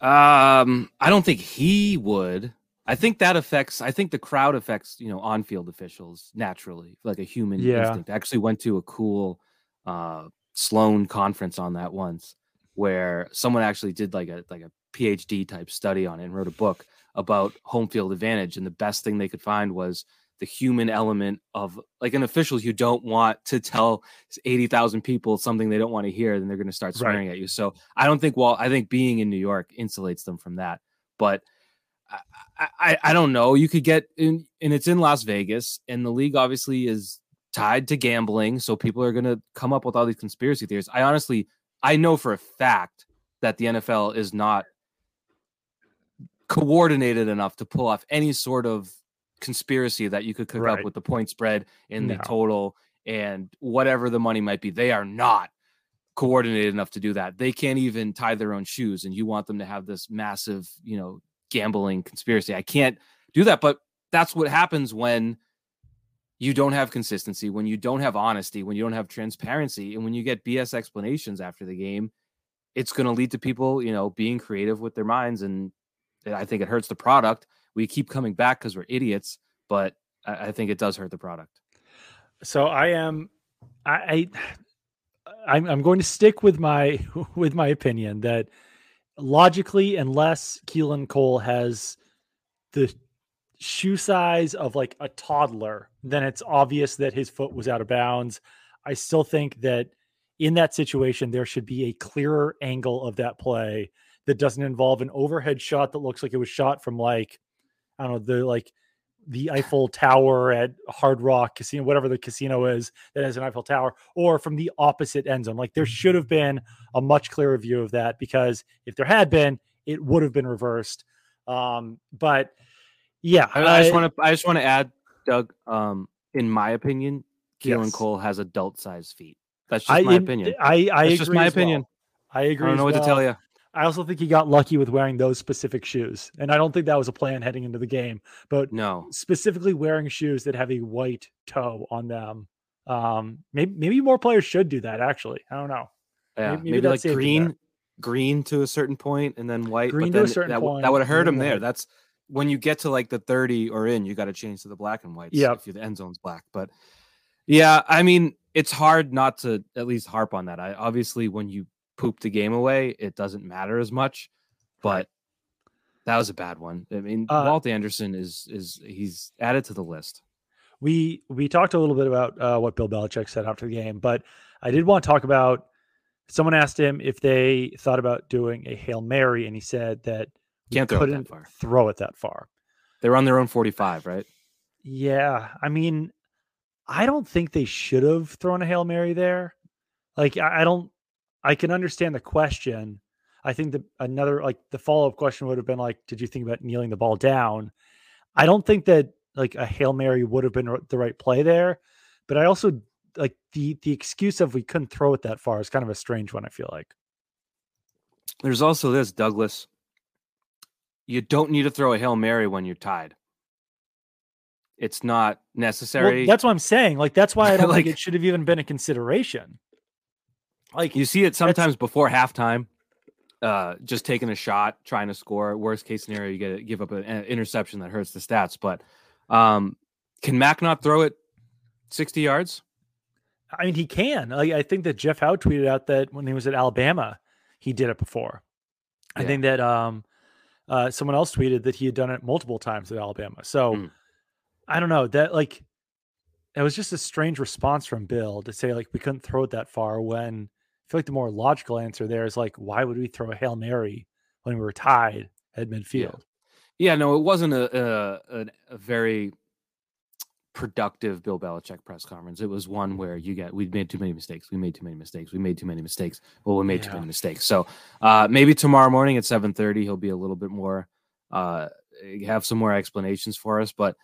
[SPEAKER 2] Um, I don't think he would. I think that affects. I think the crowd affects you know on-field officials naturally, like a human yeah. instinct. I actually went to a cool uh, Sloan conference on that once, where someone actually did like a like a PhD type study on it and wrote a book about home field advantage. And the best thing they could find was the human element of like an official you don't want to tell 80,000 people something they don't want to hear, then they're going to start swearing right. at you. So I don't think, well, I think being in New York insulates them from that. But I, I, I don't know. You could get in, and it's in Las Vegas, and the league obviously is tied to gambling. So people are going to come up with all these conspiracy theories. I honestly I know for a fact that the NFL is not coordinated enough to pull off any sort of conspiracy that you could cook right. up with the point spread and no. the total and whatever the money might be. They are not coordinated enough to do that. They can't even tie their own shoes and you want them to have this massive, you know, gambling conspiracy. I can't do that, but that's what happens when you don't have consistency, when you don't have honesty, when you don't have transparency, and when you get BS explanations after the game, it's going to lead to people, you know, being creative with their minds. And eh, I think it hurts the product. We keep coming back because we're idiots, but I, think it does hurt the product.
[SPEAKER 1] So I am, I, I I'm, I'm going to stick with my <laughs> with my opinion that logically, unless Keelan Cole has the shoe size of like a toddler, then it's obvious that his foot was out of bounds. I still think that in that situation, there should be a clearer angle of that play that doesn't involve an overhead shot that looks like it was shot from like, I don't know, the like the Eiffel Tower at Hard Rock Casino, whatever the casino is that has an Eiffel Tower, or from the opposite end zone. Like there should have been a much clearer view of that because if there had been, it would have been reversed. Um, but yeah,
[SPEAKER 2] I, just want to I just want to add Doug. Um, in my opinion, Keelan yes. Cole has adult sized feet. That's just I, my opinion.
[SPEAKER 1] I, I That's just my opinion. Well. I agree.
[SPEAKER 2] I don't know what
[SPEAKER 1] well.
[SPEAKER 2] to tell you.
[SPEAKER 1] I also think he got lucky with wearing those specific shoes. And I don't think that was a plan heading into the game. But
[SPEAKER 2] no,
[SPEAKER 1] specifically wearing shoes that have a white toe on them. Um, maybe maybe more players should do that actually. I don't know.
[SPEAKER 2] Yeah, maybe, maybe like green, green to a certain point and then white.
[SPEAKER 1] Green to a certain
[SPEAKER 2] that,
[SPEAKER 1] point.
[SPEAKER 2] That would have hurt him there. That's when you get to like the 30 or in, you got to change to the black and white.
[SPEAKER 1] Yeah.
[SPEAKER 2] If the end zone's black. But yeah, I mean, it's hard not to at least harp on that. I obviously when you poop the game away, it doesn't matter as much but that was a bad one. I mean, uh, Walt Anderson is is he's added to the list.
[SPEAKER 1] We we talked a little bit about uh, what Bill Belichick said after the game, but I did want to talk about. Someone asked him if they thought about doing a hail mary, and he said that
[SPEAKER 2] can't throw it that far.
[SPEAKER 1] Throw it that far.
[SPEAKER 2] They are on their own forty-five, right?
[SPEAKER 1] Yeah, I mean, I don't think they should have thrown a hail mary there. Like, I, I don't. I can understand the question, I think that another like the follow up question would have been like, did you think about kneeling the ball down? I don't think that like a hail mary would have been the right play there, but I also like the the excuse of we couldn't throw it that far is kind of a strange one. I feel like.
[SPEAKER 2] There's also this Douglas. You don't need to throw a hail mary when you're tied. It's not necessary.
[SPEAKER 1] Well, that's what I'm saying. Like that's why I <laughs> don't like, think it should have even been a consideration.
[SPEAKER 2] Like you see it sometimes before halftime uh, just taking a shot, trying to score. Worst case scenario, you get to give up an interception that hurts the stats. But um, can Mac not throw it 60 yards?
[SPEAKER 1] I mean, he can. I, I think that Jeff Howe tweeted out that when he was at Alabama, he did it before. Yeah. I think that um, uh, someone else tweeted that he had done it multiple times at Alabama. So mm. I don't know that like it was just a strange response from Bill to say like we couldn't throw it that far when feel like the more logical answer there is like, why would we throw a hail mary when we were tied at midfield?
[SPEAKER 2] Yeah, yeah no, it wasn't a, a, a very productive Bill Belichick press conference. It was one where you get we made too many mistakes. We made too many mistakes. We made too many mistakes. Well, we made yeah. too many mistakes. So uh, maybe tomorrow morning at seven thirty, he'll be a little bit more uh, have some more explanations for us. But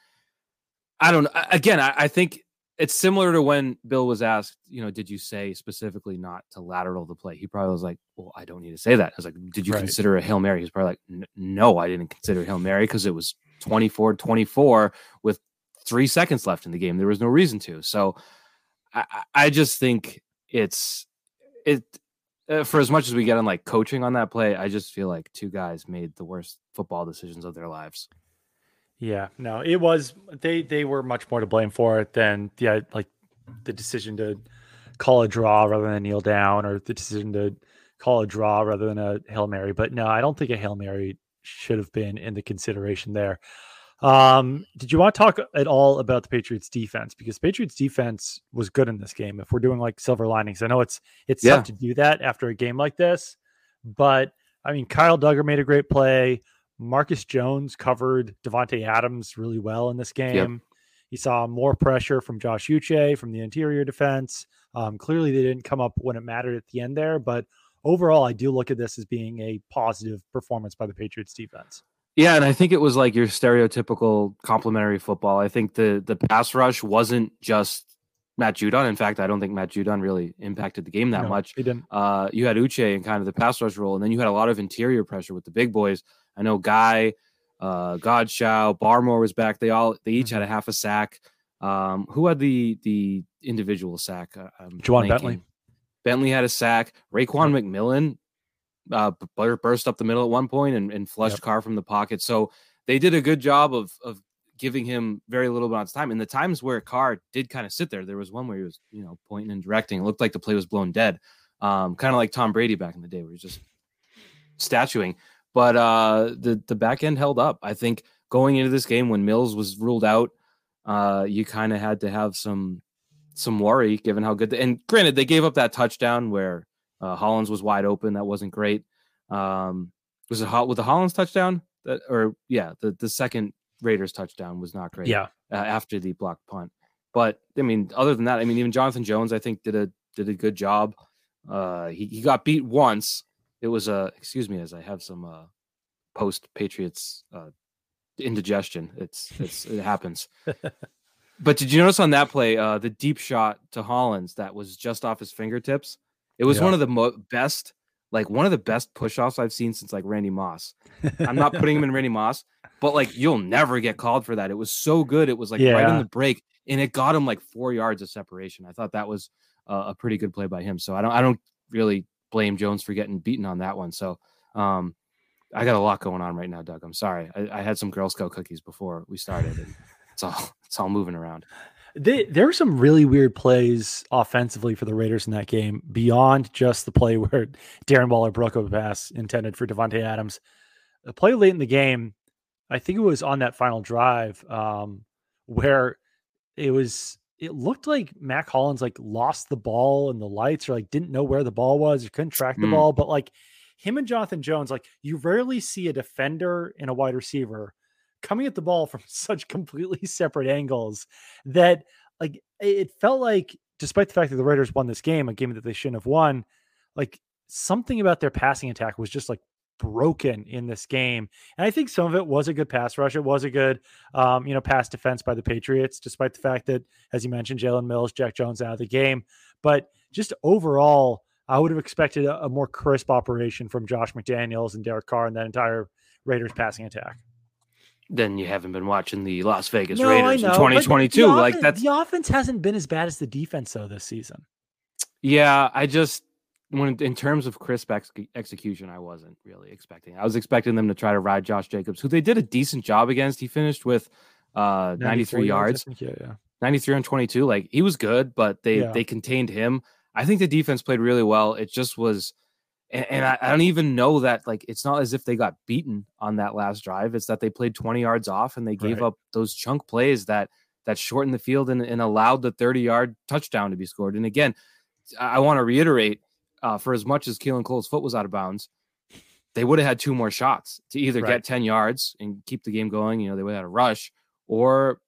[SPEAKER 2] I don't know. Again, I, I think it's similar to when Bill was asked, you know, did you say specifically not to lateral the play? He probably was like, well, I don't need to say that. I was like, did you right. consider a Hail Mary? He's probably like, no, I didn't consider Hail Mary because it was 24 24 with three seconds left in the game. There was no reason to. So I, I just think it's, it, uh, for as much as we get on like coaching on that play, I just feel like two guys made the worst football decisions of their lives.
[SPEAKER 1] Yeah, no, it was they they were much more to blame for it than yeah, like the decision to call a draw rather than kneel down or the decision to call a draw rather than a Hail Mary. But no, I don't think a Hail Mary should have been in the consideration there. Um, did you want to talk at all about the Patriots defense? Because Patriots defense was good in this game. If we're doing like silver linings, I know it's it's yeah. tough to do that after a game like this, but I mean Kyle Dugger made a great play. Marcus Jones covered Davante Adams really well in this game. Yep. He saw more pressure from Josh Uche from the interior defense. Um, clearly, they didn't come up when it mattered at the end there, but overall, I do look at this as being a positive performance by the Patriots defense.
[SPEAKER 2] Yeah, and I think it was like your stereotypical complementary football. I think the the pass rush wasn't just Matt Judon. In fact, I don't think Matt Judon really impacted the game that no, much.
[SPEAKER 1] He didn't.
[SPEAKER 2] Uh, you had Uche in kind of the pass rush role, and then you had a lot of interior pressure with the big boys. I know Guy, uh, Godchaux, Barmore was back. They all they each had a mm-hmm. half a sack. Um, who had the the individual sack? Uh,
[SPEAKER 1] um, Ja'Whaun Bentley.
[SPEAKER 2] Bentley had a sack. Raekwon yep. McMillan uh, burst up the middle at one point and, and flushed yep. Carr from the pocket. So they did a good job of of giving him very little amount of time. And the times where Carr did kind of sit there, there was one where he was, you know, pointing and directing. It looked like the play was blown dead. Um, kind of like Tom Brady back in the day, where he's just statuing. But uh, the the back end held up. I think going into this game when Mills was ruled out, uh, you kind of had to have some some worry given how good. The, and granted, they gave up that touchdown where uh, Hollins was wide open. That wasn't great. Um, was it hot with the Hollins touchdown? That or yeah, the the second Raiders touchdown was not great.
[SPEAKER 1] Yeah,
[SPEAKER 2] uh, after the blocked punt. But I mean, other than that, I mean, even Jonathan Jones, I think did a did a good job. Uh, he he got beat once, it was a uh, excuse me as I have some uh, post Patriots uh, indigestion. It's it's it happens. <laughs> But did you notice on that play, uh, the deep shot to Hollins that was just off his fingertips? It was yeah. one of the mo- best, like one of the best push offs I've seen since like Randy Moss. I'm not putting him in Randy Moss, but like you'll never get called for that. It was so good. It was like yeah. right in the break, and it got him like four yards of separation. I thought that was uh, a pretty good play by him. So I don't, I don't really blame Jones for getting beaten on that one. So um, I got a lot going on right now, Doug. I'm sorry. I, I had some Girl Scout cookies before we started, and it's all <laughs> it's all moving around.
[SPEAKER 1] They, there were some really weird plays offensively for the Raiders in that game beyond just the play <laughs> where Darren Waller broke a pass intended for Davante Adams. The play late in the game, I think it was on that final drive um, where it was. It looked like Mack Hollins like lost the ball in the lights or like didn't know where the ball was or couldn't track the mm. ball, but like him and Jonathan Jones, like you rarely see a defender and a wide receiver coming at the ball from <laughs> such completely separate angles that like it felt like despite the fact that the Raiders won this game, a game that they shouldn't have won, like something about their passing attack was just like broken in this game. And I think some of it was a good pass rush. It was a good, um, you know, pass defense by the Patriots, despite the fact that, as you mentioned, Jalen Mills, Jack Jones out of the game. But just overall, I would have expected a, a more crisp operation from Josh McDaniels and Derek Carr and that entire Raiders passing attack.
[SPEAKER 2] Then you haven't been watching the Las Vegas no, Raiders in 2022. Like that's
[SPEAKER 1] the offense hasn't been as bad as the defense though this season.
[SPEAKER 2] Yeah, I just when in terms of crisp ex- execution, I wasn't really expecting. I was expecting them to try to ride Josh Jacobs, who they did a decent job against. He finished with uh 93 yards,
[SPEAKER 1] yards. yeah, yeah.
[SPEAKER 2] 93 on 22. Like he was good, but they yeah. they contained him. I think the defense played really well. It just was, and, and I, I, don't even know that like it's not as if they got beaten on that last drive. It's that they played 20 yards off and they gave right. up those chunk plays that that shortened the field and, and allowed the 30 yard touchdown to be scored. And again, I, I want to reiterate, uh, for as much as Keelan Cole's foot was out of bounds, they would have had two more shots to either right. get 10 yards and keep the game going. You know, they would have had a rush or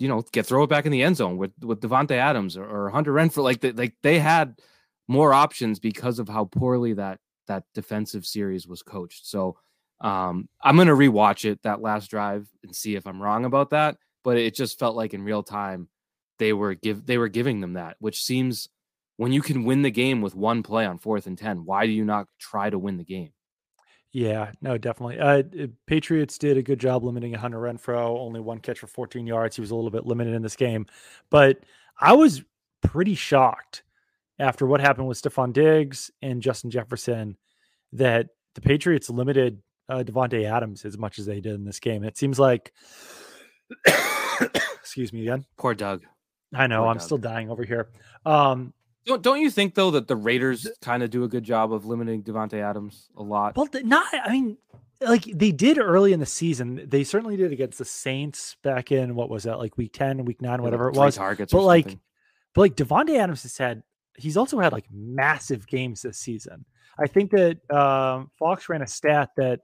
[SPEAKER 2] you know, get throw it back in the end zone with with Davante Adams or, or Hunter Renfrow. Like they, like they had more options because of how poorly that that defensive series was coached. So um, I'm gonna rewatch it that last drive and see if I'm wrong about that. But it just felt like in real time they were give they were giving them that, which seems when you can win the game with one play on fourth and ten, why do you not try to win the game?
[SPEAKER 1] Yeah, no, definitely. Uh, Patriots did a good job limiting Hunter Renfrow Only one catch for 14 yards. He was a little bit limited in this game, but I was pretty shocked after what happened with Stefon Diggs and Justin Jefferson that the Patriots limited uh, Davante Adams as much as they did in this game. It seems like, <coughs> excuse me again.
[SPEAKER 2] Poor Doug.
[SPEAKER 1] I know Poor I'm Doug. still dying over here. Um,
[SPEAKER 2] don't don't you think though that the Raiders kind of do a good job of limiting Davante Adams a lot?
[SPEAKER 1] Well, not. I mean, like they did early in the season. They certainly did against the Saints back in what was that like week ten, week nine, whatever it was.
[SPEAKER 2] Targets,
[SPEAKER 1] but like, but like Davante Adams has had. He's also had like massive games this season. I think that um, Fox ran a stat that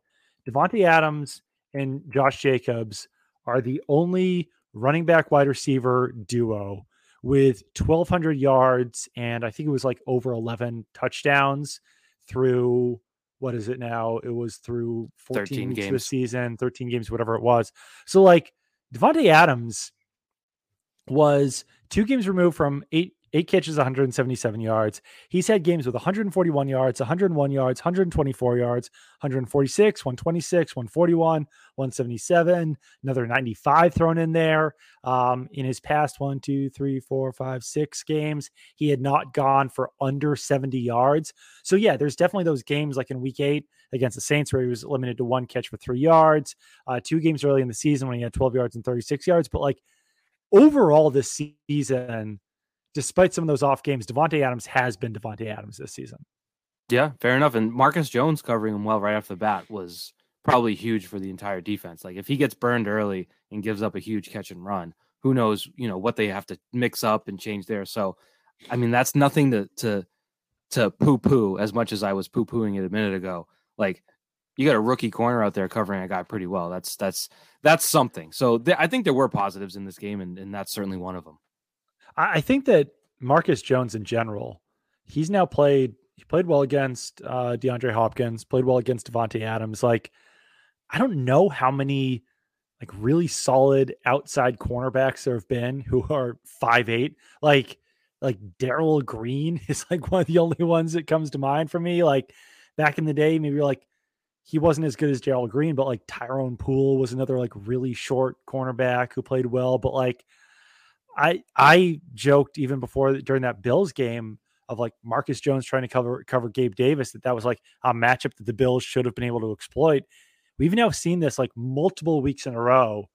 [SPEAKER 1] Davante Adams and Josh Jacobs are the only running back wide receiver duo with 1,200 yards and I think it was like over 11 touchdowns through what is it now? It was through 14 games this season, 13 games, whatever it was. So like Davante Adams was two games removed from eight eight catches, 177 yards. He's had games with 141 yards, 101 yards, 124 yards, 146, 126, 141, 177, another 95 thrown in there. Um, in his past one, two, three, four, five, six games, he had not gone for under 70 yards. So, yeah, there's definitely those games like in week eight against the Saints where he was limited to one catch for three yards, uh, two games early in the season when he had 12 yards and 36 yards. But like overall this season, despite some of those off games, Davante Adams has been Davante Adams this season.
[SPEAKER 2] Yeah, fair enough. And Marcus Jones covering him well right off the bat was probably huge for the entire defense. Like if he gets burned early and gives up a huge catch and run, who knows, you know, what they have to mix up and change there. So, I mean, that's nothing to to to poo poo as much as I was poo pooing it a minute ago. Like you got a rookie corner out there covering a guy pretty well. That's that's that's something. So th- I think there were positives in this game, and, and that's certainly one of them.
[SPEAKER 1] I think that Marcus Jones in general, he's now played. He played well against uh, DeAndre Hopkins. Played well against Davante Adams. Like, I don't know how many like really solid outside cornerbacks there have been who are five eight. Like like Darrell Green <laughs> is like one of the only ones that comes to mind for me. Like back in the day, maybe like he wasn't as good as Darrell Green, but like Tyrone Poole was another like really short cornerback who played well. But like I I joked even before during that Bills game of like Marcus Jones trying to cover cover Gabe Davis that that was like a matchup that the Bills should have been able to exploit. We've now seen this like multiple weeks in a row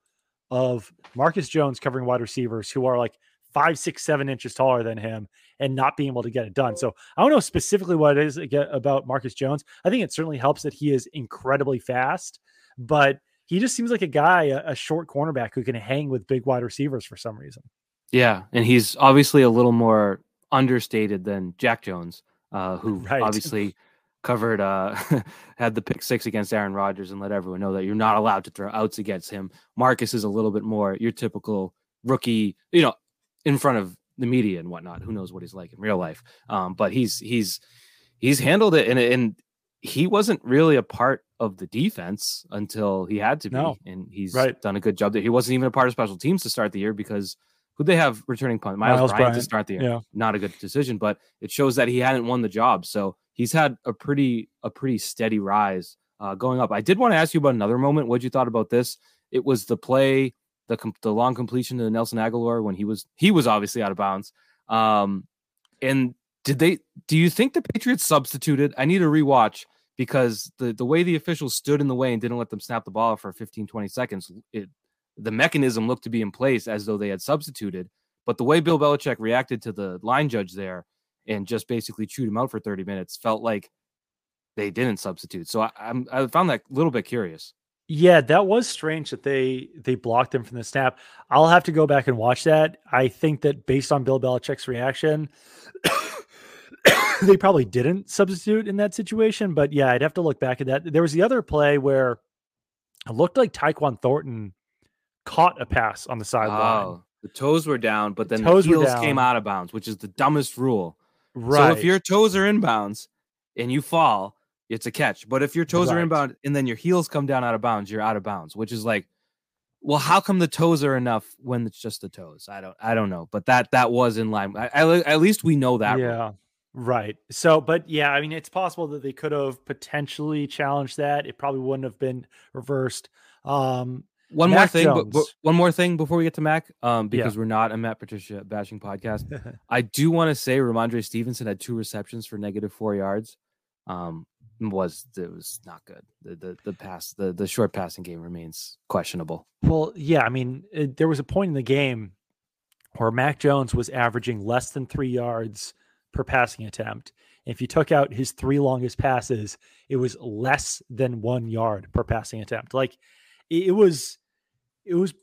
[SPEAKER 1] of Marcus Jones covering wide receivers who are like five, six, seven inches taller than him and not being able to get it done. So I don't know specifically what it is about Marcus Jones. I think it certainly helps that he is incredibly fast, but he just seems like a guy, a, a short cornerback who can hang with big wide receivers for some reason.
[SPEAKER 2] Yeah, and he's obviously a little more understated than Jack Jones, uh, <laughs> who right. obviously covered uh <laughs> had the pick six against Aaron Rodgers and let everyone know that you're not allowed to throw outs against him. Marcus is a little bit more your typical rookie, you know, in front of the media and whatnot. Who knows what he's like in real life? Um, but he's he's he's handled it and and he wasn't really a part of the defense until he had to be, no. and he's right. done a good job there. He wasn't even a part of special teams to start the year because who they have returning punt Myles, Myles Bryant, Bryant, to start the year. Yeah. Not a good decision, but it shows that he hadn't won the job. So he's had a pretty a pretty steady rise uh, going up. I did want to ask you about another moment. What you thought about this? It was the play, the the long completion to Nelson Agholor when he was he was obviously out of bounds. Um, and did they? Do you think the Patriots substituted? I need a rewatch because the the way the officials stood in the way and didn't let them snap the ball for 15 20 seconds it the mechanism looked to be in place as though they had substituted. But the way Bill Belichick reacted to the line judge there and just basically chewed him out for 30 minutes felt like they didn't substitute. So I, I'm, I found that a little bit curious.
[SPEAKER 1] Yeah, that was strange that they they blocked him from the snap. I'll have to go back and watch that. I think that based on Bill Belichick's reaction, <coughs> they probably didn't substitute in that situation. But yeah, I'd have to look back at that. There was the other play where it looked like Tyquan Thornton caught a pass on the sideline. Oh,
[SPEAKER 2] the toes were down, but then the, the heels came out of bounds, which is the dumbest rule. Right. So if your toes are in bounds and you fall, it's a catch. But if your toes right. are in bounds and then your heels come down out of bounds, you're out of bounds, which is like, well, how come the toes are enough when it's just the toes? I don't, I don't know. But that that was in line. I, I, at least we know that.
[SPEAKER 1] Yeah. Rule. Right. So, but yeah, I mean, it's possible that they could have potentially challenged that. It probably wouldn't have been reversed. Um,
[SPEAKER 2] one Mac more thing, but, but, one more thing before we get to Mac, um, because yeah. we're not a Matt Patricia bashing podcast. <laughs> I do want to say Rhamondre Stevenson had two receptions for negative four yards. Um, was it was not good. The the the pass the the short passing game remains questionable.
[SPEAKER 1] Well, yeah, I mean, it, there was a point in the game where Mac Jones was averaging less than three yards per passing attempt. If you took out his three longest passes, it was less than one yard per passing attempt. Like it, was it was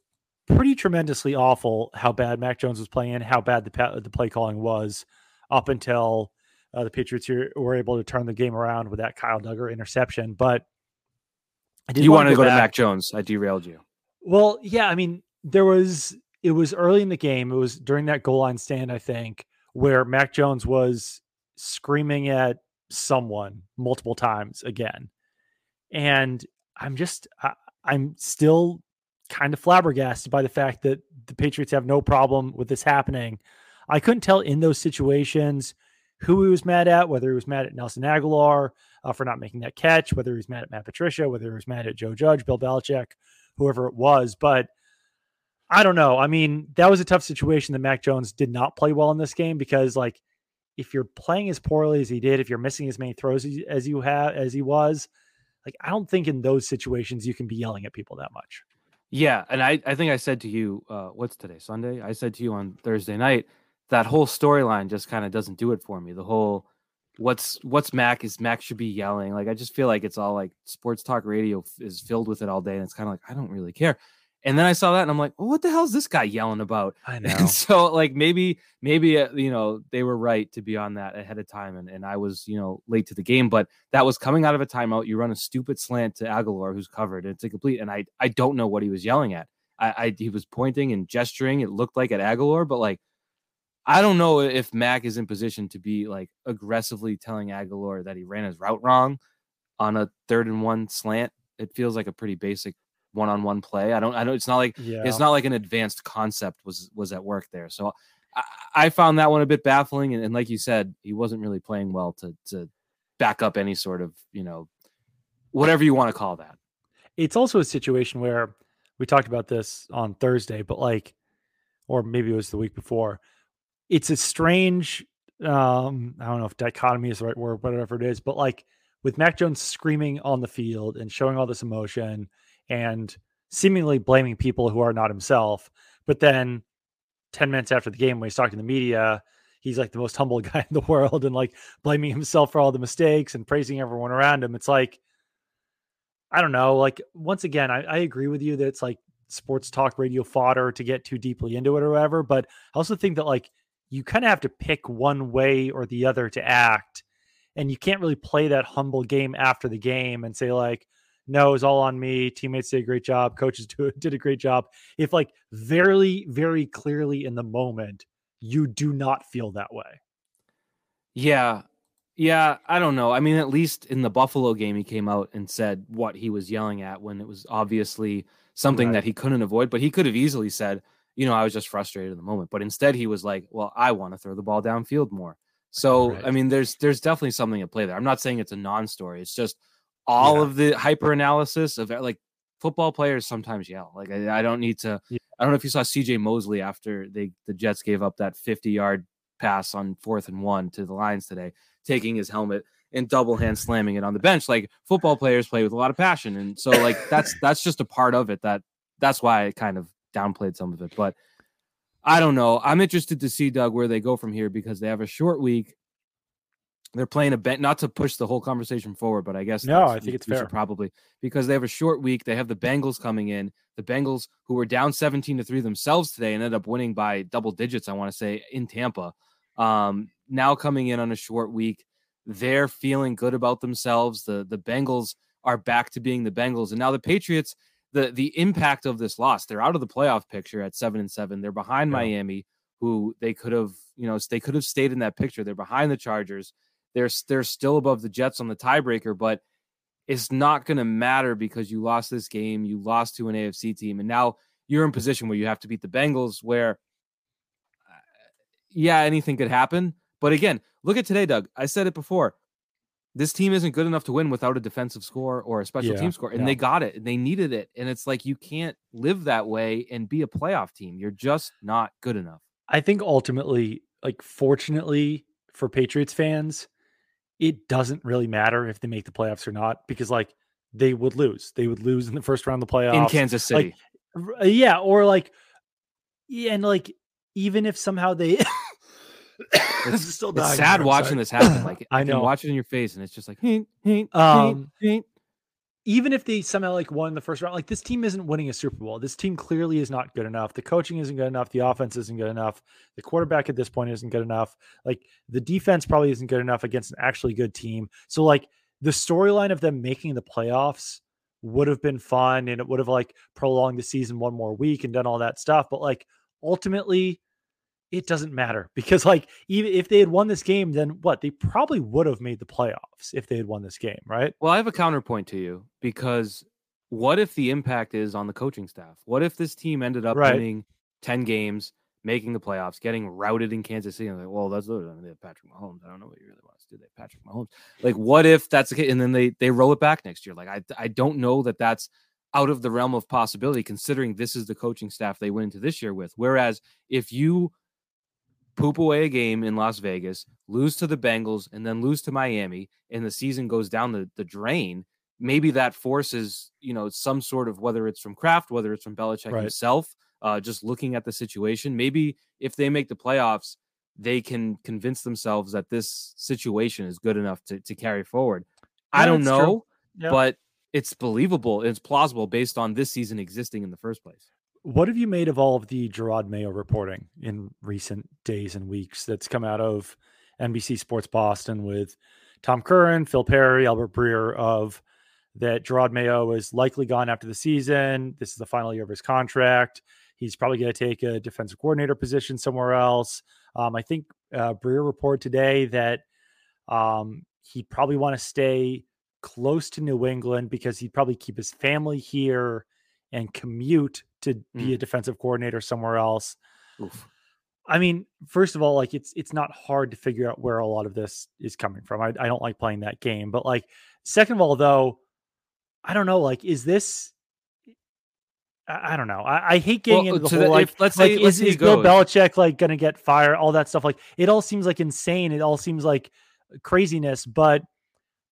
[SPEAKER 1] pretty tremendously awful how bad Mac Jones was playing, how bad the the play calling was up until uh, the Patriots were able to turn the game around with that Kyle Dugger interception. But
[SPEAKER 2] you wanted to go, go to Mac Jones. I derailed you.
[SPEAKER 1] Well, yeah, I mean, there was it was early in the game. It was during that goal line stand, I think, where Mac Jones was screaming at someone multiple times again. And I'm just I, I'm still kind of flabbergasted by the fact that the Patriots have no problem with this happening. I couldn't tell in those situations who he was mad at, whether he was mad at Nelson Agholor uh, for not making that catch, whether he was mad at Matt Patricia, whether he was mad at Joe Judge, Bill Belichick, whoever it was. But I don't know. I mean, that was a tough situation that Mac Jones did not play well in this game because, like, if you're playing as poorly as he did, if you're missing as many throws as you have as he was, like I don't think in those situations you can be yelling at people that much.
[SPEAKER 2] Yeah, and I I think I said to you, uh, what's today Sunday? I said to you on Thursday night that whole storyline just kind of doesn't do it for me. The whole what's what's Mac is Mac should be yelling. Like I just feel like it's all like sports talk radio is filled with it all day, and it's kind of like I don't really care. And then I saw that and I'm like, well, what the hell is this guy yelling about?
[SPEAKER 1] I <laughs> know.
[SPEAKER 2] And so like maybe, maybe, uh, you know, they were right to be on that ahead of time. And, and I was, you know, late to the game, but that was coming out of a timeout. You run a stupid slant to Agholor who's covered. And it's a complete, and I, I don't know what he was yelling at. I, I he was pointing and gesturing. It looked like at Agholor, but like, I don't know if Mac is in position to be like aggressively telling Agholor that he ran his route wrong on a third and one slant. It feels like a pretty basic one-on-one play. I don't I know it's not like yeah. it's not like an advanced concept was was at work there. So I, I found that one a bit baffling and, and like you said, he wasn't really playing well to to back up any sort of, you know, whatever you want to call that.
[SPEAKER 1] It's also a situation where we talked about this on Thursday, but like or maybe it was the week before. It's a strange um I don't know if dichotomy is the right word, whatever it is, but like with Mac Jones screaming on the field and showing all this emotion and seemingly blaming people who are not himself, but then 10 minutes after the game when he's talking to the media, he's like the most humble <laughs> guy in the world and like blaming himself for all the mistakes and praising everyone around him. It's like I don't know, like once again, I, I agree with you that it's like sports talk radio fodder to get too deeply into it or whatever. But I also think that like you kind of have to pick one way or the other to act. And you can't really play that humble game after the game and say, like, no, it's all on me. Teammates did a great job. Coaches <laughs> do, did a great job. If, like, very, very clearly in the moment, you do not feel that way.
[SPEAKER 2] Yeah. Yeah. I don't know. I mean, at least in the Buffalo game, he came out and said what he was yelling at when it was obviously something right. that he couldn't avoid, but he could have easily said, you know, I was just frustrated in the moment. But instead, he was like, well, I want to throw the ball downfield more. So, right. I mean, there's there's definitely something at play there. I'm not saying it's a non-story. It's just all yeah. of the hyper analysis of eh, like football players sometimes yell. Like I, I don't need to. Yeah. I don't know if you saw C.J. Mosley after they the Jets gave up that 50 yard pass on fourth and one to the Lions today, taking his helmet and double hand slamming it on the bench. Like football players play with a lot of passion, and so like that's <laughs> that's just a part of it. That that's why I kind of downplayed some of it. But I don't know. I'm interested to see Doug where they go from here because they have a short week. They're playing a bet not to push the whole conversation forward, but I guess
[SPEAKER 1] no, I think it's fair
[SPEAKER 2] probably because they have a short week. They have the Bengals coming in. The Bengals who were down 17 to three themselves today and ended up winning by double digits. I want to say in Tampa. Um, now coming in on a short week, they're feeling good about themselves. The the Bengals are back to being the Bengals, and now the Patriots the the impact of this loss. They're out of the playoff picture at seven and seven. They're behind yeah. Miami, who they could have, you know, they could have stayed in that picture. They're behind the Chargers. They're they're still above the Jets on the tiebreaker, but it's not going to matter because you lost this game. You lost to an AFC team, and now you're in position where you have to beat the Bengals. Where, uh, yeah, anything could happen. But again, look at today, Doug. I said it before this team isn't good enough to win without a defensive score or a special yeah, team score. And yeah. they got it. And They needed it. And it's like you can't live that way and be a playoff team. You're just not good enough.
[SPEAKER 1] I think ultimately, like fortunately for Patriots fans, it doesn't really matter if they make the playoffs or not because like they would lose. They would lose in the first round of the playoffs.
[SPEAKER 2] In Kansas City.
[SPEAKER 1] Like, yeah, or like yeah, and like even if somehow they <coughs> <coughs>
[SPEAKER 2] it's still it's sad watching this happen. <coughs> Like I know, watch it in your face, and it's just like, hey, hey, um, hey,
[SPEAKER 1] even if they somehow like won the first round, like this team isn't winning a Super Bowl. This team clearly is not good enough. The coaching isn't good enough. The offense isn't good enough. The quarterback at this point isn't good enough. Like the defense probably isn't good enough against an actually good team. So like the storyline of them making the playoffs would have been fun and it would have like prolonged the season one more week and done all that stuff. But like ultimately, it doesn't matter because like even if they had won this game then what? They probably would have made the playoffs if they had won this game right?
[SPEAKER 2] Well i have a counterpoint to you because what if the impact is on the coaching staff? What if this team ended up right. winning 10 games making the playoffs getting routed in kansas city? And like well that's literally they have patrick mahomes. I don't know what you really want to do. They have patrick mahomes. Like what if that's the case and then they they roll it back next year. Like i i don't know that that's out of the realm of possibility considering this is the coaching staff they went into this year with. Whereas if you poop away a game in Las Vegas, lose to the Bengals, and then lose to Miami, and the season goes down the, the drain, maybe that forces, you know, some sort of whether it's from Kraft, whether it's from Belichick right. himself, uh, just looking at the situation. Maybe if they make the playoffs, they can convince themselves that this situation is good enough to, to carry forward. Yeah, I don't know, yeah. but it's believable. It's plausible based on this season existing in the first place.
[SPEAKER 1] What have you made of all of the Jerod Mayo reporting in recent days and weeks that's come out of NBC Sports Boston with Tom Curran, Phil Perry, Albert Breer of that Jerod Mayo is likely gone after the season. This is the final year of his contract. He's probably going to take a defensive coordinator position somewhere else. Um, I think uh, Breer reported today that um, he'd probably want to stay close to New England because he'd probably keep his family here and commute to be a
[SPEAKER 2] Mm.
[SPEAKER 1] defensive coordinator somewhere else.
[SPEAKER 2] Oof.
[SPEAKER 1] I mean, first of all, like it's it's not hard to figure out where a lot of this is coming from. I, I don't like playing that game, but like second of all, though, I don't know. Like, is this? I, I don't know. I, I hate getting
[SPEAKER 2] Well,
[SPEAKER 1] into the whole
[SPEAKER 2] the-
[SPEAKER 1] like.
[SPEAKER 2] if- let's
[SPEAKER 1] like,
[SPEAKER 2] say- let's
[SPEAKER 1] is, is Bill. Belichick like going to get fired? All that stuff. Like, it all seems like insane. It all seems like craziness. But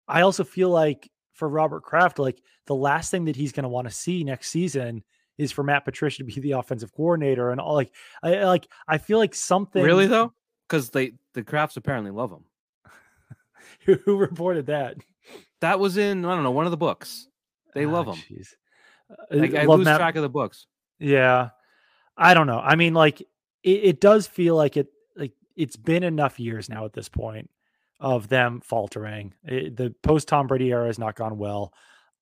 [SPEAKER 1] I also feel like for Robert Kraft, like the last thing that he's going to want to see next season is for Matt Patricia to be the offensive coordinator and all. Like, I I- like I feel like something
[SPEAKER 2] Really though? Because they the Krafts apparently love him. <laughs>
[SPEAKER 1] who, who reported that?
[SPEAKER 2] That was in I don't know one of the books. They love
[SPEAKER 1] Ah,
[SPEAKER 2] him.
[SPEAKER 1] jeez.
[SPEAKER 2] Like,
[SPEAKER 1] Uh,
[SPEAKER 2] I
[SPEAKER 1] love
[SPEAKER 2] lose
[SPEAKER 1] Matt-
[SPEAKER 2] track of the books.
[SPEAKER 1] Yeah, I don't know. I mean, like it, it does feel like it. Like it's been enough years now at this point of them faltering. It- the post Tom Brady era has not gone well.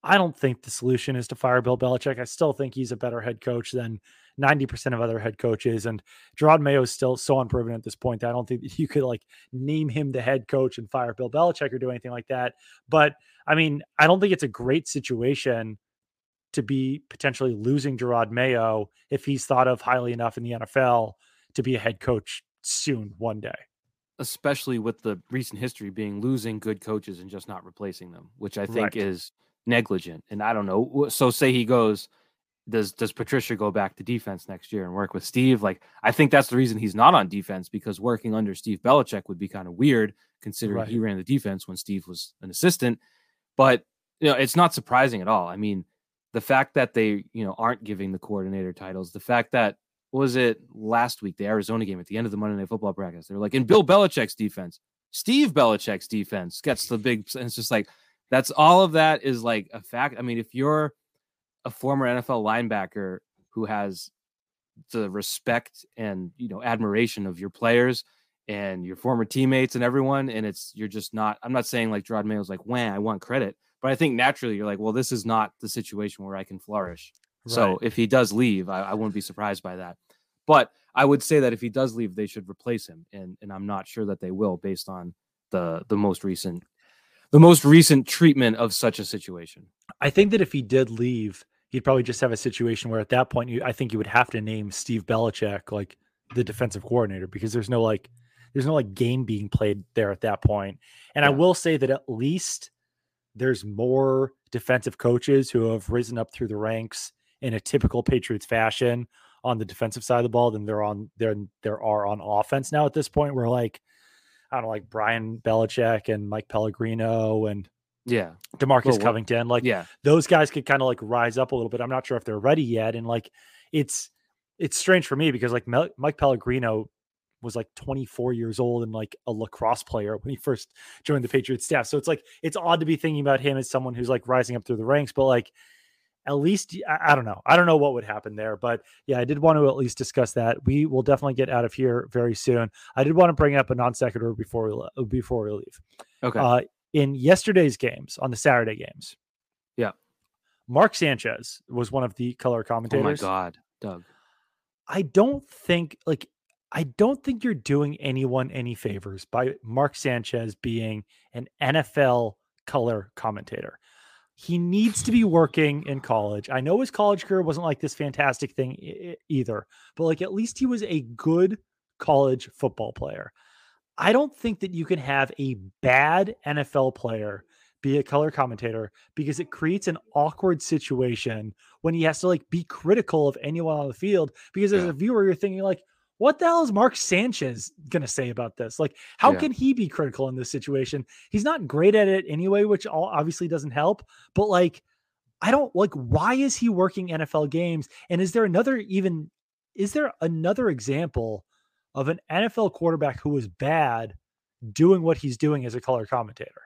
[SPEAKER 1] I don't think the solution is to fire Bill Belichick. I still think he's a better head coach than 90% of other head coaches. And Jerod Mayo is still so unproven at this point that I don't think you could like name him the head coach and fire Bill Belichick or do anything like that. But I mean, I don't think it's a great situation to be potentially losing Jerod Mayo if he's thought of highly enough in the NFL to be a head coach soon one day.
[SPEAKER 2] Especially with the recent history being losing good coaches and just not replacing them, which I think
[SPEAKER 1] Right.
[SPEAKER 2] is negligent. And I don't know. So say he goes, does does Patricia go back to defense next year and work with Steve? Like I think that's the reason he's not on defense because working under Steve Belichick would be kind of weird considering he ran the defense when Steve was an assistant. But you know, it's not surprising at all. I mean, the fact that they, you know, aren't giving the coordinator titles, the fact that was it last week, the Arizona game at the end of the Monday Night Football practice? They're like, in Bill Belichick's defense, Steve Belichick's defense gets the big. And it's just like that's all of that is like a fact. I mean, if you're a former NFL linebacker who has the respect and you know admiration of your players and your former teammates and everyone, and it's you're just not. I'm not saying like Jerod Mayo's like, "When I want credit," but I think naturally you're like, "Well, this is not the situation where I can flourish." So if he does leave, I, I wouldn't be surprised by that. But I would say that if he does leave, they should replace him, and and I'm not sure that they will, based on the the most recent the most recent treatment of such a situation.
[SPEAKER 1] I think that if he did leave, he'd probably just have a situation where at that point, you, I think you would have to name Steve Belichick like the defensive coordinator because there's no like, there's no like game being played there at that point. And I will say that at least there's more defensive coaches who have risen up through the ranks in a typical Patriots fashion on the defensive side of the ball than there on there there are on offense now at this point. Where like I don't know, like Brian Belichick and Mike Pellegrino and
[SPEAKER 2] Yeah,
[SPEAKER 1] Demarcus
[SPEAKER 2] Well,
[SPEAKER 1] Covington, like
[SPEAKER 2] yeah,
[SPEAKER 1] those guys could kind of like rise up a little bit. I'm not sure if they're ready yet, and like it's it's strange for me because like Mel- Mike Pellegrino was like 24 years old and like a lacrosse player when he first joined the Patriots staff. So it's like it's odd to be thinking about him as someone who's like rising up through the ranks, but like at least I, don't know. I don't know what would happen there, but yeah, I did want to at least discuss that. We will definitely get out of here very soon. I did want to bring up a non sequitur before we le- before we leave.
[SPEAKER 2] okay,
[SPEAKER 1] Uh, in yesterday's games, on the Saturday games,
[SPEAKER 2] Yeah.
[SPEAKER 1] Mark Sanchez was one of the color commentators.
[SPEAKER 2] oh my god, Doug.
[SPEAKER 1] I don't think like I don't think you're doing anyone any favors by Mark Sanchez being an NFL color commentator. He needs to be working in college. I know his college career wasn't like this fantastic thing either, but like at least he was a good college football player. I don't think that you can have a bad NFL player be a color commentator because it creates an awkward situation when he has to like be critical of anyone on the field because as
[SPEAKER 2] Yeah.
[SPEAKER 1] a viewer you're thinking like what the hell is Mark Sanchez going to say about this? Like how
[SPEAKER 2] Yeah.
[SPEAKER 1] can he be critical in this situation? He's not great at it anyway, which all obviously doesn't help, but like I don't like why is he working NFL games and is there another even is there another example of an NFL quarterback who was bad doing what he's doing as a color commentator?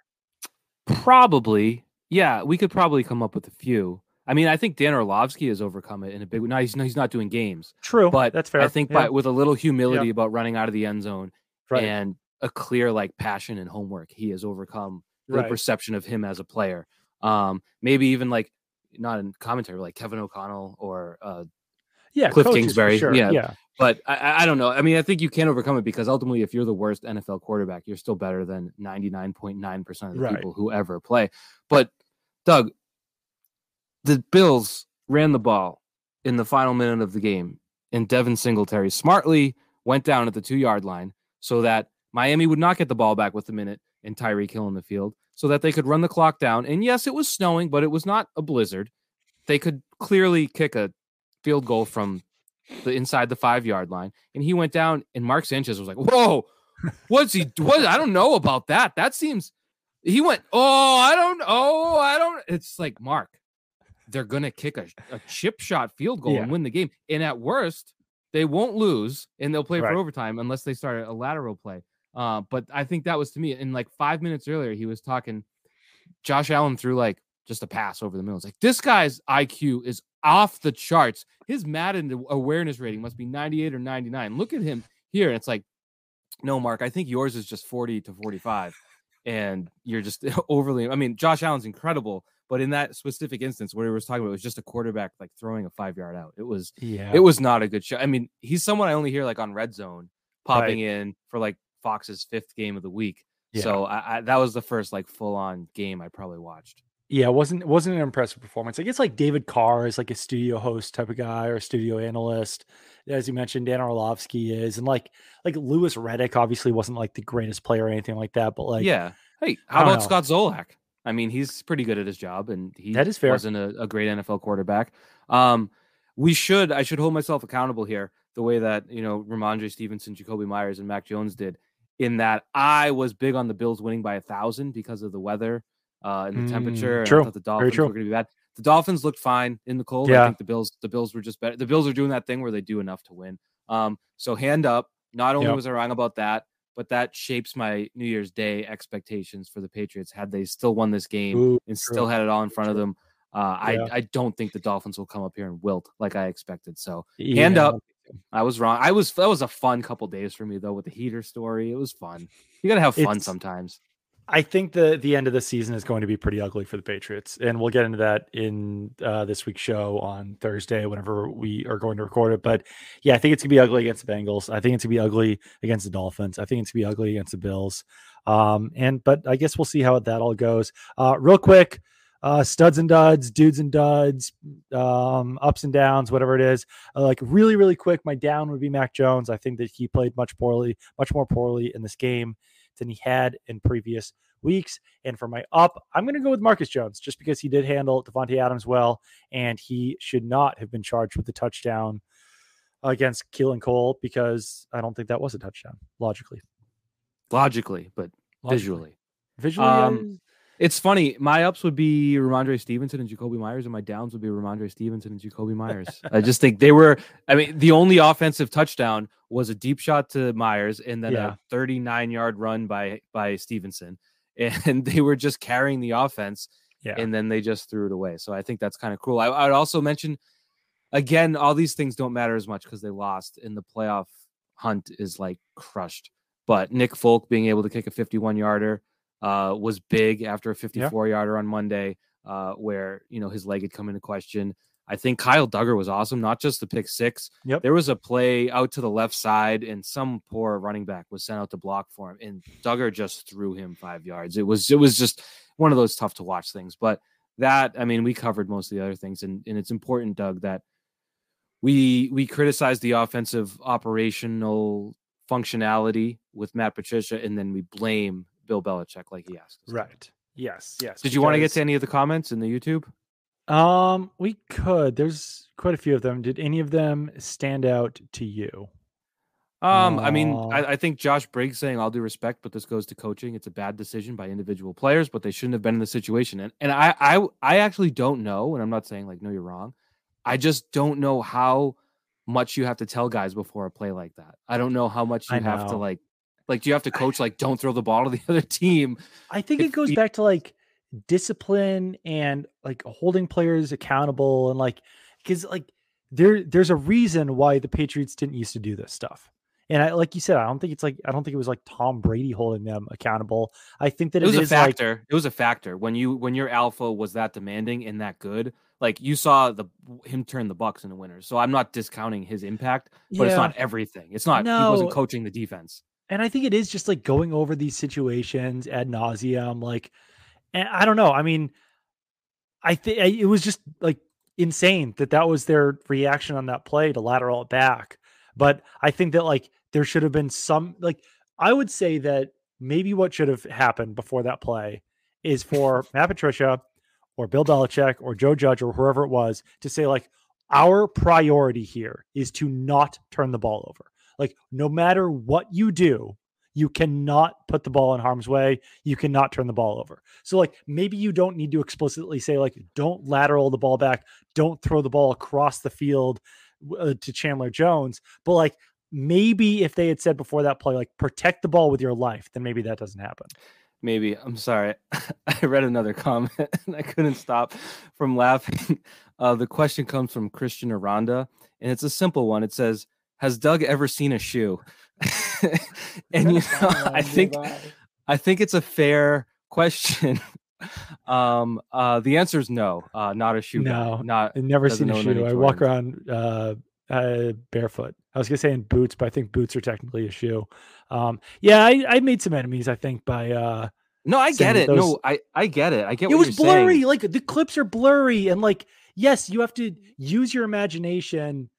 [SPEAKER 2] Probably, yeah, we could probably come up with a few. I mean, I think Dan Orlovsky has overcome it in a big way. Now he's he's not doing games,
[SPEAKER 1] True,
[SPEAKER 2] but
[SPEAKER 1] that's fair.
[SPEAKER 2] I think
[SPEAKER 1] Yeah,
[SPEAKER 2] by with a little humility about running out of the end zone
[SPEAKER 1] right,
[SPEAKER 2] and a clear like passion and homework, he has overcome the
[SPEAKER 1] right.
[SPEAKER 2] perception of him as a player. Um, maybe even like not in commentary, like Kevin O'Connell or uh,
[SPEAKER 1] yeah,
[SPEAKER 2] Cliff
[SPEAKER 1] coaches
[SPEAKER 2] Kingsbury,
[SPEAKER 1] sure,
[SPEAKER 2] yeah.
[SPEAKER 1] yeah,
[SPEAKER 2] but I- I, I don't know. I mean, I think you can overcome it because ultimately, if you're the worst NFL quarterback, you're still better than 99.9% of the
[SPEAKER 1] Right.
[SPEAKER 2] people who ever play. But Doug, the Bills ran the ball in the final minute of the game, and Devin Singletary smartly went down at the two yard line so that Miami would not get the ball back with a minute and Tyreek Hill in the field, so that they could run the clock down. And yes, it was snowing, but it was not a blizzard. They could clearly kick a field goal from the inside the five yard line, and he went down. And Mark Sanchez was like, "Whoa, <laughs> what's he? What? I don't know about that. That seems." He went, "Oh, I don't. Oh, I don't." It's like Mark, they're gonna kick a, a chip shot field goal yeah. and win the game, and at worst, they won't lose, and they'll play right. for overtime unless they start a lateral play. Uh, but I think that was to me. In like five minutes earlier, he was talking. Josh Allen threw like just a pass over the middle. It's like this guy's IQ is off the charts. His Madden awareness rating must be 98 or 99. Look at him here. It's like, no, Mark, I think yours is just 40 to 45. And you're just <laughs> overly, I mean, Josh Allen's incredible, but in that specific instance, what he was talking about was just a quarterback like throwing a five yard out. It was, yeah, it was not a good shot. I mean, he's someone I only hear like on red zone popping right. in for like Fox's fifth game of the week. Yeah. So I, I, that was the first like full on game I probably watched.
[SPEAKER 1] Yeah, it wasn't it wasn't an impressive performance. I guess like David Carr is like a studio host type of guy or a studio analyst, as you mentioned. Dan Orlovsky is, and like like Louis Riddick obviously wasn't like the greatest player or anything like that, but like
[SPEAKER 2] yeah. Hey, how about know. Scott Zolak? I mean, he's pretty good at his job, and he
[SPEAKER 1] that is fair.
[SPEAKER 2] wasn't a, a great NFL quarterback. Um, we should I should hold myself accountable here the way that you know Rhamondre Stevenson, Jakobi Meyers, and Mac Jones did. In that I was big on the Bills winning by a thousand because of the weather uh, and the temperature.
[SPEAKER 1] Mm, true.
[SPEAKER 2] I thought the Dolphins were going to be bad. The Dolphins looked fine in the cold. Yeah. I think the Bills, the Bills were just better. The Bills are doing that thing where they do enough to win. Um, so hand up. Not only yep. was I wrong about that, but that shapes my New Year's Day expectations for the Patriots. Had they still won this game Ooh, and true. still had it all in front true. of them, uh, yeah. I I don't think the Dolphins will come up here and wilt like I expected. So yeah. hand up. I was wrong. I was that was a fun couple days for me though with the heater story. It was fun. You gotta have fun it's, sometimes.
[SPEAKER 1] I think the the end of the season is going to be pretty ugly for the Patriots, and we'll get into that in uh, this week's show on Thursday, whenever we are going to record it. But yeah, I think it's gonna be ugly against the Bengals. I think it's gonna be ugly against the Dolphins. I think it's gonna be ugly against the Bills. Um, and but I guess we'll see how that all goes. Uh, real quick, uh, studs and duds, dudes and duds, um, ups and downs, whatever it is. Uh, like really, really quick, my down would be Mac Jones. I think that he played much poorly, much more poorly in this game than he had in previous weeks. And for my up, I'm going to go with Marcus Jones just because he did handle Davante Adams well, and he should not have been charged with the touchdown against Keelan Cole because I don't think that was a touchdown logically.
[SPEAKER 2] Logically, but logically. visually.
[SPEAKER 1] Visually, um,
[SPEAKER 2] it's funny. My ups would be Rhamondre Stevenson and Jakobi Meyers, and my downs would be Rhamondre Stevenson and Jakobi Meyers. <laughs> I just think they were. I mean, the only offensive touchdown was a deep shot to Meyers, and then yeah. a 39 yard run by by Stevenson, <laughs> and they were just carrying the offense. Yeah. And then they just threw it away. So I think that's kind of cool. I, I would also mention again, all these things don't matter as much because they lost, and the playoff hunt is like crushed. But Nick Folk being able to kick a 51 yarder uh, was big after a 54 yeah. yarder on Monday, uh, where you know his leg had come into question. I think Kyle Dugger was awesome, not just the pick six.
[SPEAKER 1] Yep.
[SPEAKER 2] There was a play out to the left side, and some poor running back was sent out to block for him, and Dugger just threw him five yards. It was it was just one of those tough to watch things. But that, I mean, we covered most of the other things, and, and it's important, Doug, that we we criticize the offensive operational functionality with Matt Patricia, and then we blame Bill Belichick like he asked.
[SPEAKER 1] Right. Yes. Yes.
[SPEAKER 2] Did you want to get to any of the comments in the YouTube?
[SPEAKER 1] Um, we could. There's quite a few of them. Did any of them stand out to you?
[SPEAKER 2] Um, I mean, I, I, think Josh Briggs saying all due respect, but this goes to coaching. It's a bad decision by individual players, but they shouldn't have been in the situation. And and I I I actually don't know, and I'm not saying like no, you're wrong. I just don't know how much you have to tell guys before a play like that. I don't know how much you have to like like, do you have to coach like don't throw the ball to the <laughs> other team?
[SPEAKER 1] I think it goes back to like discipline and like holding players accountable and like because like there there's a reason why the Patriots didn't used to do this stuff. And I, like you said, I don't think it's like I don't think it was like Tom Brady holding them accountable. I think that
[SPEAKER 2] it, was
[SPEAKER 1] a
[SPEAKER 2] factor.
[SPEAKER 1] Like,
[SPEAKER 2] it was a factor when you when your alpha was that demanding and that good. Like you saw the him turn the Bucks into winners. So I'm not discounting his impact, but yeah. it's not everything. It's not no. he wasn't coaching the defense
[SPEAKER 1] and I think it is just like going over these situations ad nauseum. Like, and I don't know. I mean, I think it was just like insane that that was their reaction on that play to lateral it back. But I think that like there should have been some like I would say that maybe what should have happened before that play is for <laughs> Matt Patricia or Bill Belichick or Joe Judge or whoever it was to say like our priority here is to not turn the ball over. Like no matter what you do, you cannot put the ball in harm's way. You cannot turn the ball over. So, like, maybe you don't need to explicitly say, like, don't lateral the ball back, don't throw the ball across the field uh, to Chandler Jones. But, like, maybe if they had said before that play, like, protect the ball with your life, then maybe that doesn't happen.
[SPEAKER 2] Maybe. I'm sorry. <laughs> I read another comment <laughs> and I couldn't stop from laughing. Uh, the question comes from Christian Aranda, and it's a simple one. It says, Has Doug ever seen a shoe? <laughs> and you <laughs> know, I think I think it's a fair question. <laughs> um, uh, the answer is no, uh, not a shoe.
[SPEAKER 1] No,
[SPEAKER 2] guy. not.
[SPEAKER 1] I've never seen a shoe. I walk around uh, uh, barefoot. I was gonna say in boots, but I think boots are technically a shoe. Um, yeah, I, I made some enemies. I think by uh,
[SPEAKER 2] no, I get it. Those... No, I I get it. I get.
[SPEAKER 1] What it was blurry.
[SPEAKER 2] Saying.
[SPEAKER 1] Like the clips are blurry, and like yes, you have to use your imagination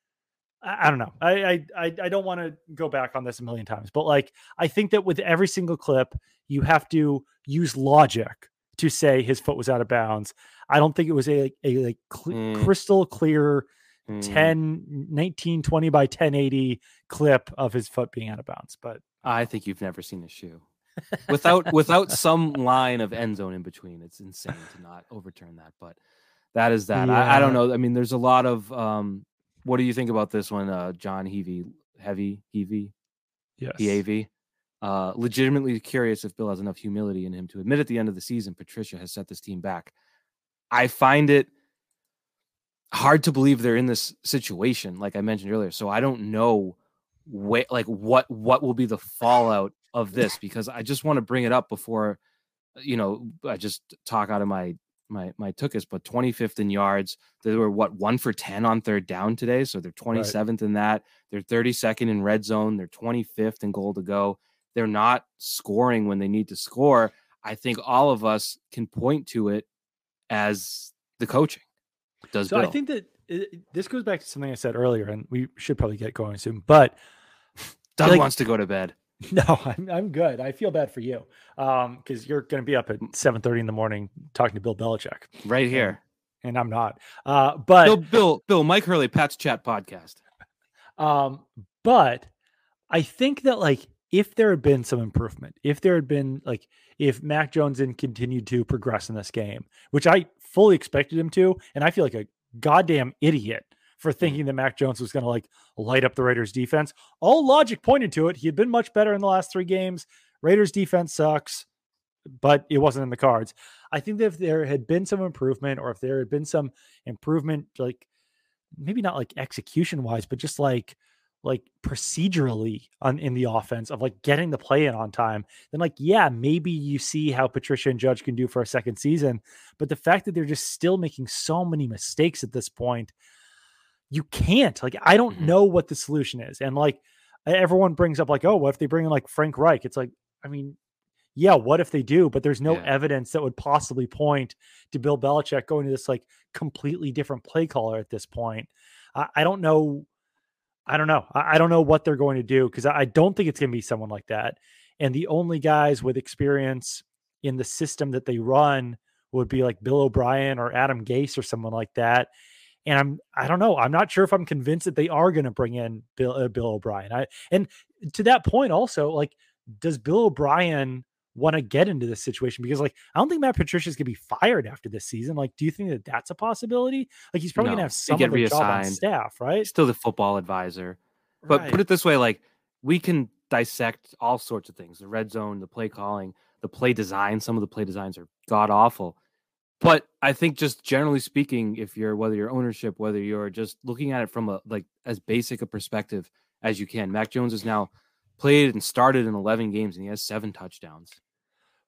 [SPEAKER 1] I, don't know. I I I don't want to go back on this a million times, but like I think that with every single clip, you have to use logic to say his foot was out of bounds. I don't think it was a a like cl- mm. crystal clear mm. 10 19 20 by 1080 clip of his foot being out of bounds, but
[SPEAKER 2] I think you've never seen a shoe. without without some line of end zone in between. It's insane to not overturn that, but that is that. Yeah. I, I, don't know. I mean, there's a lot of um, what do you think about this one, uh, John Heavy, Heavy, Heavy,
[SPEAKER 1] yes,
[SPEAKER 2] EAV? Uh, legitimately curious if Bill has enough humility in him to admit at the end of the season Patricia has set this team back. I find it hard to believe they're in this situation, like I mentioned earlier. So I don't know wh- like what what will be the fallout of this because I just want to bring it up before you know I just talk out of my my my took us, but 25th in yards. They were what one for 10 on third down today, so they're 27th right. in that. They're 32nd in red zone. They're 25th in goal to go. They're not scoring when they need to score. I think all of us can point to it as the coaching. Does
[SPEAKER 1] so? Bill. I think that it, this goes back to something I said earlier, and we should probably get going soon. But
[SPEAKER 2] Doug like, wants to go to bed. <laughs>
[SPEAKER 1] No, I'm I'm good. I feel bad for you, um, because you're going to be up at 7:30 in the morning talking to Bill Belichick
[SPEAKER 2] right here,
[SPEAKER 1] and, and I'm not. Uh, but
[SPEAKER 2] Bill, Bill, Bill, Mike Hurley, Pats Chat podcast. <laughs>
[SPEAKER 1] Um, but I think that like if there had been some improvement, if there had been like if Mac Jones had continued to progress in this game, which I fully expected him to, and I feel like a goddamn idiot for mm-hmm. thinking that Mac Jones was going to like light up the Raiders defense. All logic pointed to it. He had been much better in the last three games. Raiders defense sucks, but it wasn't in the cards. I think that if there had been some improvement or if there had been some improvement, like maybe not like execution wise, but just like like procedurally on in the offense of like getting the play in on time, then like yeah, maybe you see how Patricia and Judge can do for a second season. But the fact that they're just still making so many mistakes at this point, you can't. Like, I don't mm-hmm. know what the solution is. And like everyone brings up, like, oh, what if they bring in like Frank Reich? It's like, I mean, yeah, what if they do? But there's no yeah. evidence that would possibly point to Bill Belichick going to this like completely different play caller at this point. I, I don't know. I don't know. I, I don't know what they're going to do because I, I don't think it's going to be someone like that. And the only guys with experience in the system that they run would be like Bill O'Brien or Adam Gase or someone like that. And I'm I don't know. I'm not sure if I'm convinced that they are going to bring in Bill uh, Bill O'Brien. I and to that point also like does Bill O'Brien want to get into this situation because like I don't think Matt Patricia is going to be fired after this season. Like, do you think that that's a possibility? Like, he's probably no, going to have some of the job on staff, right?
[SPEAKER 2] Still the football advisor, but right. put it this way: like we can dissect all sorts of things: the red zone, the play calling, the play design. Some of the play designs are god awful. But I think just generally speaking, if you're whether you're ownership, whether you're just looking at it from a like as basic a perspective as you can, Mac Jones has now played and started in 11 games and he has seven touchdowns.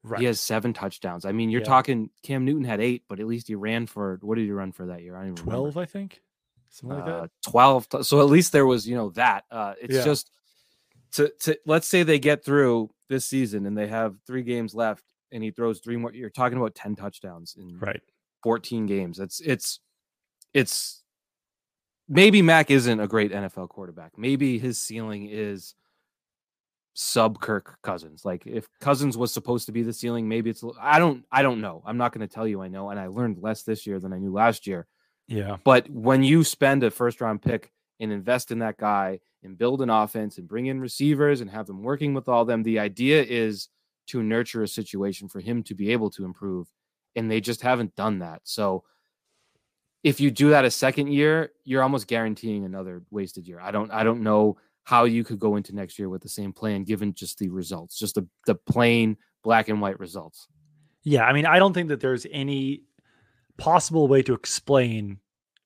[SPEAKER 2] Right. He has seven touchdowns. I mean, you're yeah. talking Cam Newton had eight, but at least he ran for what did he run for that year? I don't even
[SPEAKER 1] 12,
[SPEAKER 2] remember.
[SPEAKER 1] I think. Something like uh, that.
[SPEAKER 2] 12. So at least there was, you know, that. Uh it's yeah. just to to let's say they get through this season and they have three games left and he throws three more. You're talking about 10 touchdowns in
[SPEAKER 1] right
[SPEAKER 2] 14 games. It's it's it's maybe Mac isn't a great NFL quarterback. Maybe his ceiling is sub Kirk Cousins. Like if Cousins was supposed to be the ceiling, maybe it's I don't I don't know. I'm not going to tell you I know and I learned less this year than I knew last year.
[SPEAKER 1] Yeah.
[SPEAKER 2] But when you spend a first round pick and invest in that guy and build an offense and bring in receivers and have them working with all them, the idea is to nurture a situation for him to be able to improve and they just haven't done that. So if you do that a second year, you're almost guaranteeing another wasted year. I don't I don't know how you could go into next year with the same plan given just the results, just the the plain black and white results.
[SPEAKER 1] Yeah, I mean, I don't think that there's any possible way to explain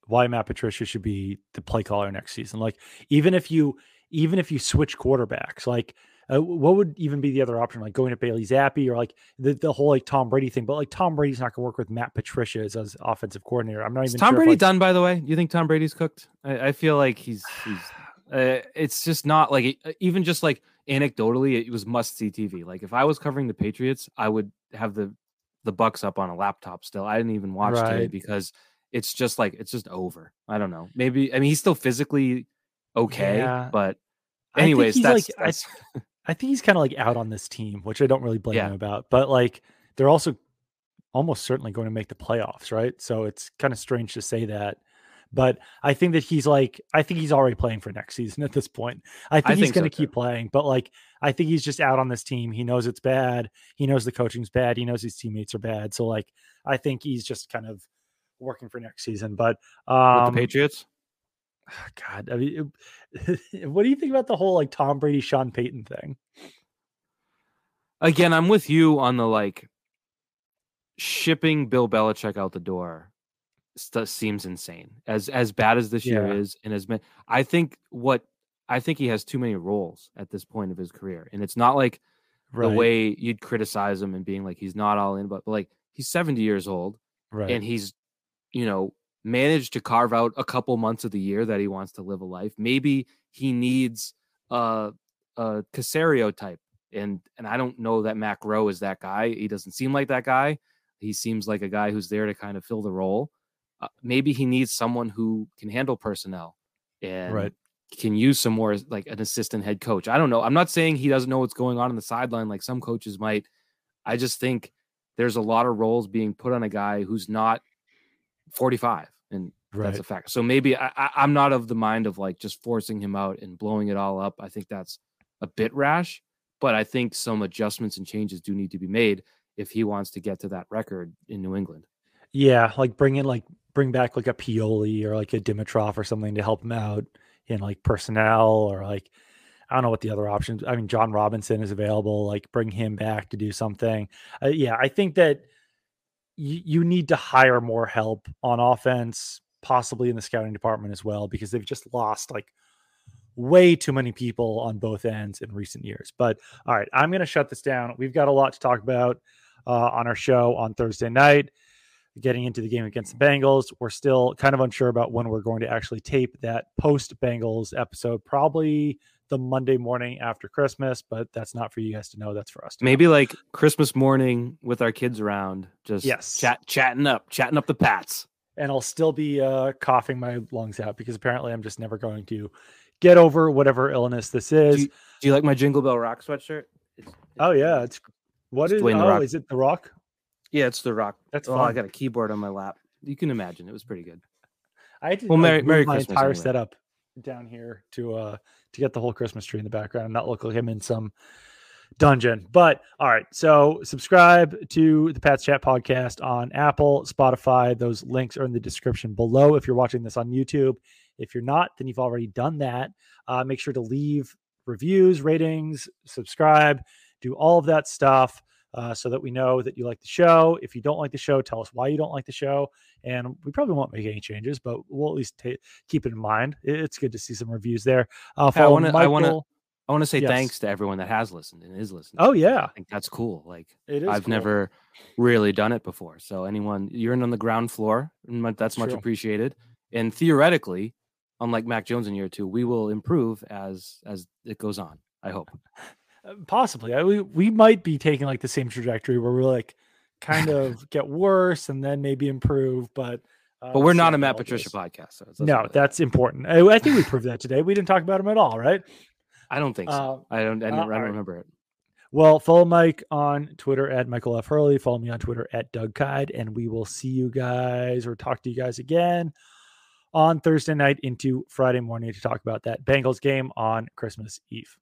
[SPEAKER 1] why Matt Patricia should be the play caller next season. Like even if you even if you switch quarterbacks, like uh, what would even be the other option? Like going to Bailey Zappe or like the, the whole like Tom Brady thing. But like Tom Brady's not going to work with Matt Patricia as, as offensive coordinator. I'm not even.
[SPEAKER 2] Is Tom
[SPEAKER 1] sure
[SPEAKER 2] Brady
[SPEAKER 1] if, like,
[SPEAKER 2] done by the way? Do you think Tom Brady's cooked? I, I feel like he's he's. <sighs> Uh, it's just not like uh, even just like anecdotally, it was must see TV. Like if I was covering the Patriots, I would have the the Bucks up on a laptop still. I didn't even watch
[SPEAKER 1] Right.
[SPEAKER 2] today because it's just like it's just over. I don't know. Maybe I mean he's still physically okay,
[SPEAKER 1] Yeah.
[SPEAKER 2] but anyways, that's,
[SPEAKER 1] like-
[SPEAKER 2] that's
[SPEAKER 1] I <laughs> think he's kind of like out on this team, which I don't really blame
[SPEAKER 2] Yeah.
[SPEAKER 1] him about. But like they're also almost certainly going to make the playoffs, right? So it's kind of strange to say that. But I think that he's like, I think he's already playing for next season at this point. I think he's going to keep
[SPEAKER 2] too.
[SPEAKER 1] playing, but like, I think he's just out on this team. He knows it's bad. He knows the coaching's bad. He knows his teammates are bad. So like, I think he's just kind of working for next season. But
[SPEAKER 2] with
[SPEAKER 1] um,
[SPEAKER 2] the Patriots.
[SPEAKER 1] Ah, God, I mean, it- <laughs> what do you think about the whole like Tom Brady, Sean Payton thing?
[SPEAKER 2] Again, I'm with you on the like shipping Bill Belichick out the door st- seems insane. As as bad as this year is, and as ma- I think what I think he has too many roles at this point of his career, and it's not like the way you'd criticize him and being like he's not all in, but, but like he's 70 years old
[SPEAKER 1] right.
[SPEAKER 2] and he's you know managed to carve out a couple months of the year that he wants to live a life. Maybe he needs a a Caserio type and and i don't know that Matt Groh is that guy. He doesn't seem like that guy. He seems like a guy who's there to kind of fill the role. Uh, maybe he needs someone who can handle personnel and
[SPEAKER 1] Right.
[SPEAKER 2] can use some more like an assistant head coach. I don't know. I'm not saying he doesn't know what's going on in the sideline like some coaches might. I just think there's a lot of roles being put on a guy who's not 45 and
[SPEAKER 1] right.
[SPEAKER 2] that's a fact so maybe I, I, i'm not of the mind of like just forcing him out and blowing it all up i think that's a bit rash but i think some adjustments and changes do need to be made if he wants to get to that record in new england
[SPEAKER 1] Yeah, like bring in like bring back like a Pioli or like a Dimitroff or something to help him out in like personnel or like I don't know what the other options. I mean, Jon Robinson is available. Like bring him back to do something. Uh, yeah, I think that you you need to hire more help on offense, possibly in the scouting department as well, because they've just lost like way too many people on both ends in recent years. But all right, I'm going to shut this down. We've got a lot to talk about uh, on our show on Thursday night getting into the game against the Bengals. We're still kind of unsure about when we're going to actually tape that post Bengals episode, probably the Monday morning after Christmas, but that's not for you guys to know. That's for us. To know.
[SPEAKER 2] maybe like christmas morning with our kids around just
[SPEAKER 1] Yes.
[SPEAKER 2] chat chatting up chatting up the pats
[SPEAKER 1] And I'll still be uh, coughing my lungs out because apparently I'm just never going to get over whatever illness this is.
[SPEAKER 2] you- do you like my jingle bell rock sweatshirt It's-
[SPEAKER 1] oh, yeah. It's what
[SPEAKER 2] It's
[SPEAKER 1] is
[SPEAKER 2] Dwayne
[SPEAKER 1] oh, is it The Rock?
[SPEAKER 2] yeah it's the rock
[SPEAKER 1] That's
[SPEAKER 2] oh i got a keyboard on my lap you can imagine it was pretty good
[SPEAKER 1] I had to
[SPEAKER 2] Well, Merry-
[SPEAKER 1] move
[SPEAKER 2] Merry
[SPEAKER 1] my
[SPEAKER 2] Christmas
[SPEAKER 1] entire
[SPEAKER 2] anyway.
[SPEAKER 1] setup down here to uh to get the whole Christmas tree in the background and not look like I'm in some dungeon. But all right, so subscribe to the Pats Chat podcast on Apple, Spotify. Those links are in the description below if you're watching this on YouTube. If you're not, then you've already done that. Uh, make sure to leave reviews, ratings, subscribe, do all of that stuff. Uh, so that we know that you like the show. If you don't like the show, tell us why you don't like the show and we probably won't make any changes, but we'll at least ta keep it in mind. It's good to see some reviews there. Uh,
[SPEAKER 2] Hey, I wanna- I wanna- I want to say
[SPEAKER 1] Yes.
[SPEAKER 2] thanks to everyone that has listened and is listening.
[SPEAKER 1] Oh yeah,
[SPEAKER 2] I think that's cool. Like
[SPEAKER 1] it is.
[SPEAKER 2] I've
[SPEAKER 1] cool.
[SPEAKER 2] never really done it before. So anyone you're in on the ground floor, and that's much appreciated. And theoretically, unlike Mac Jones in year two, we will improve as as it goes on. I hope. <laughs>
[SPEAKER 1] Uh, possibly. I, we we might be taking like the same trajectory where we're like kind <laughs> of get worse and then maybe improve, but
[SPEAKER 2] but we're not a Matt Patricia podcast. So
[SPEAKER 1] no, that's important. I, I, think we proved that today. We didn't talk about him at all, right?
[SPEAKER 2] I don't think so. Uh, I don't. I don't, uh, I don't remember it.
[SPEAKER 1] Well, follow Mike on Twitter at Michael F. Hurley. Follow me on Twitter at Doug Kyed, and we will see you guys or talk to you guys again on Thursday night into Friday morning to talk about that Bengals game on Christmas Eve.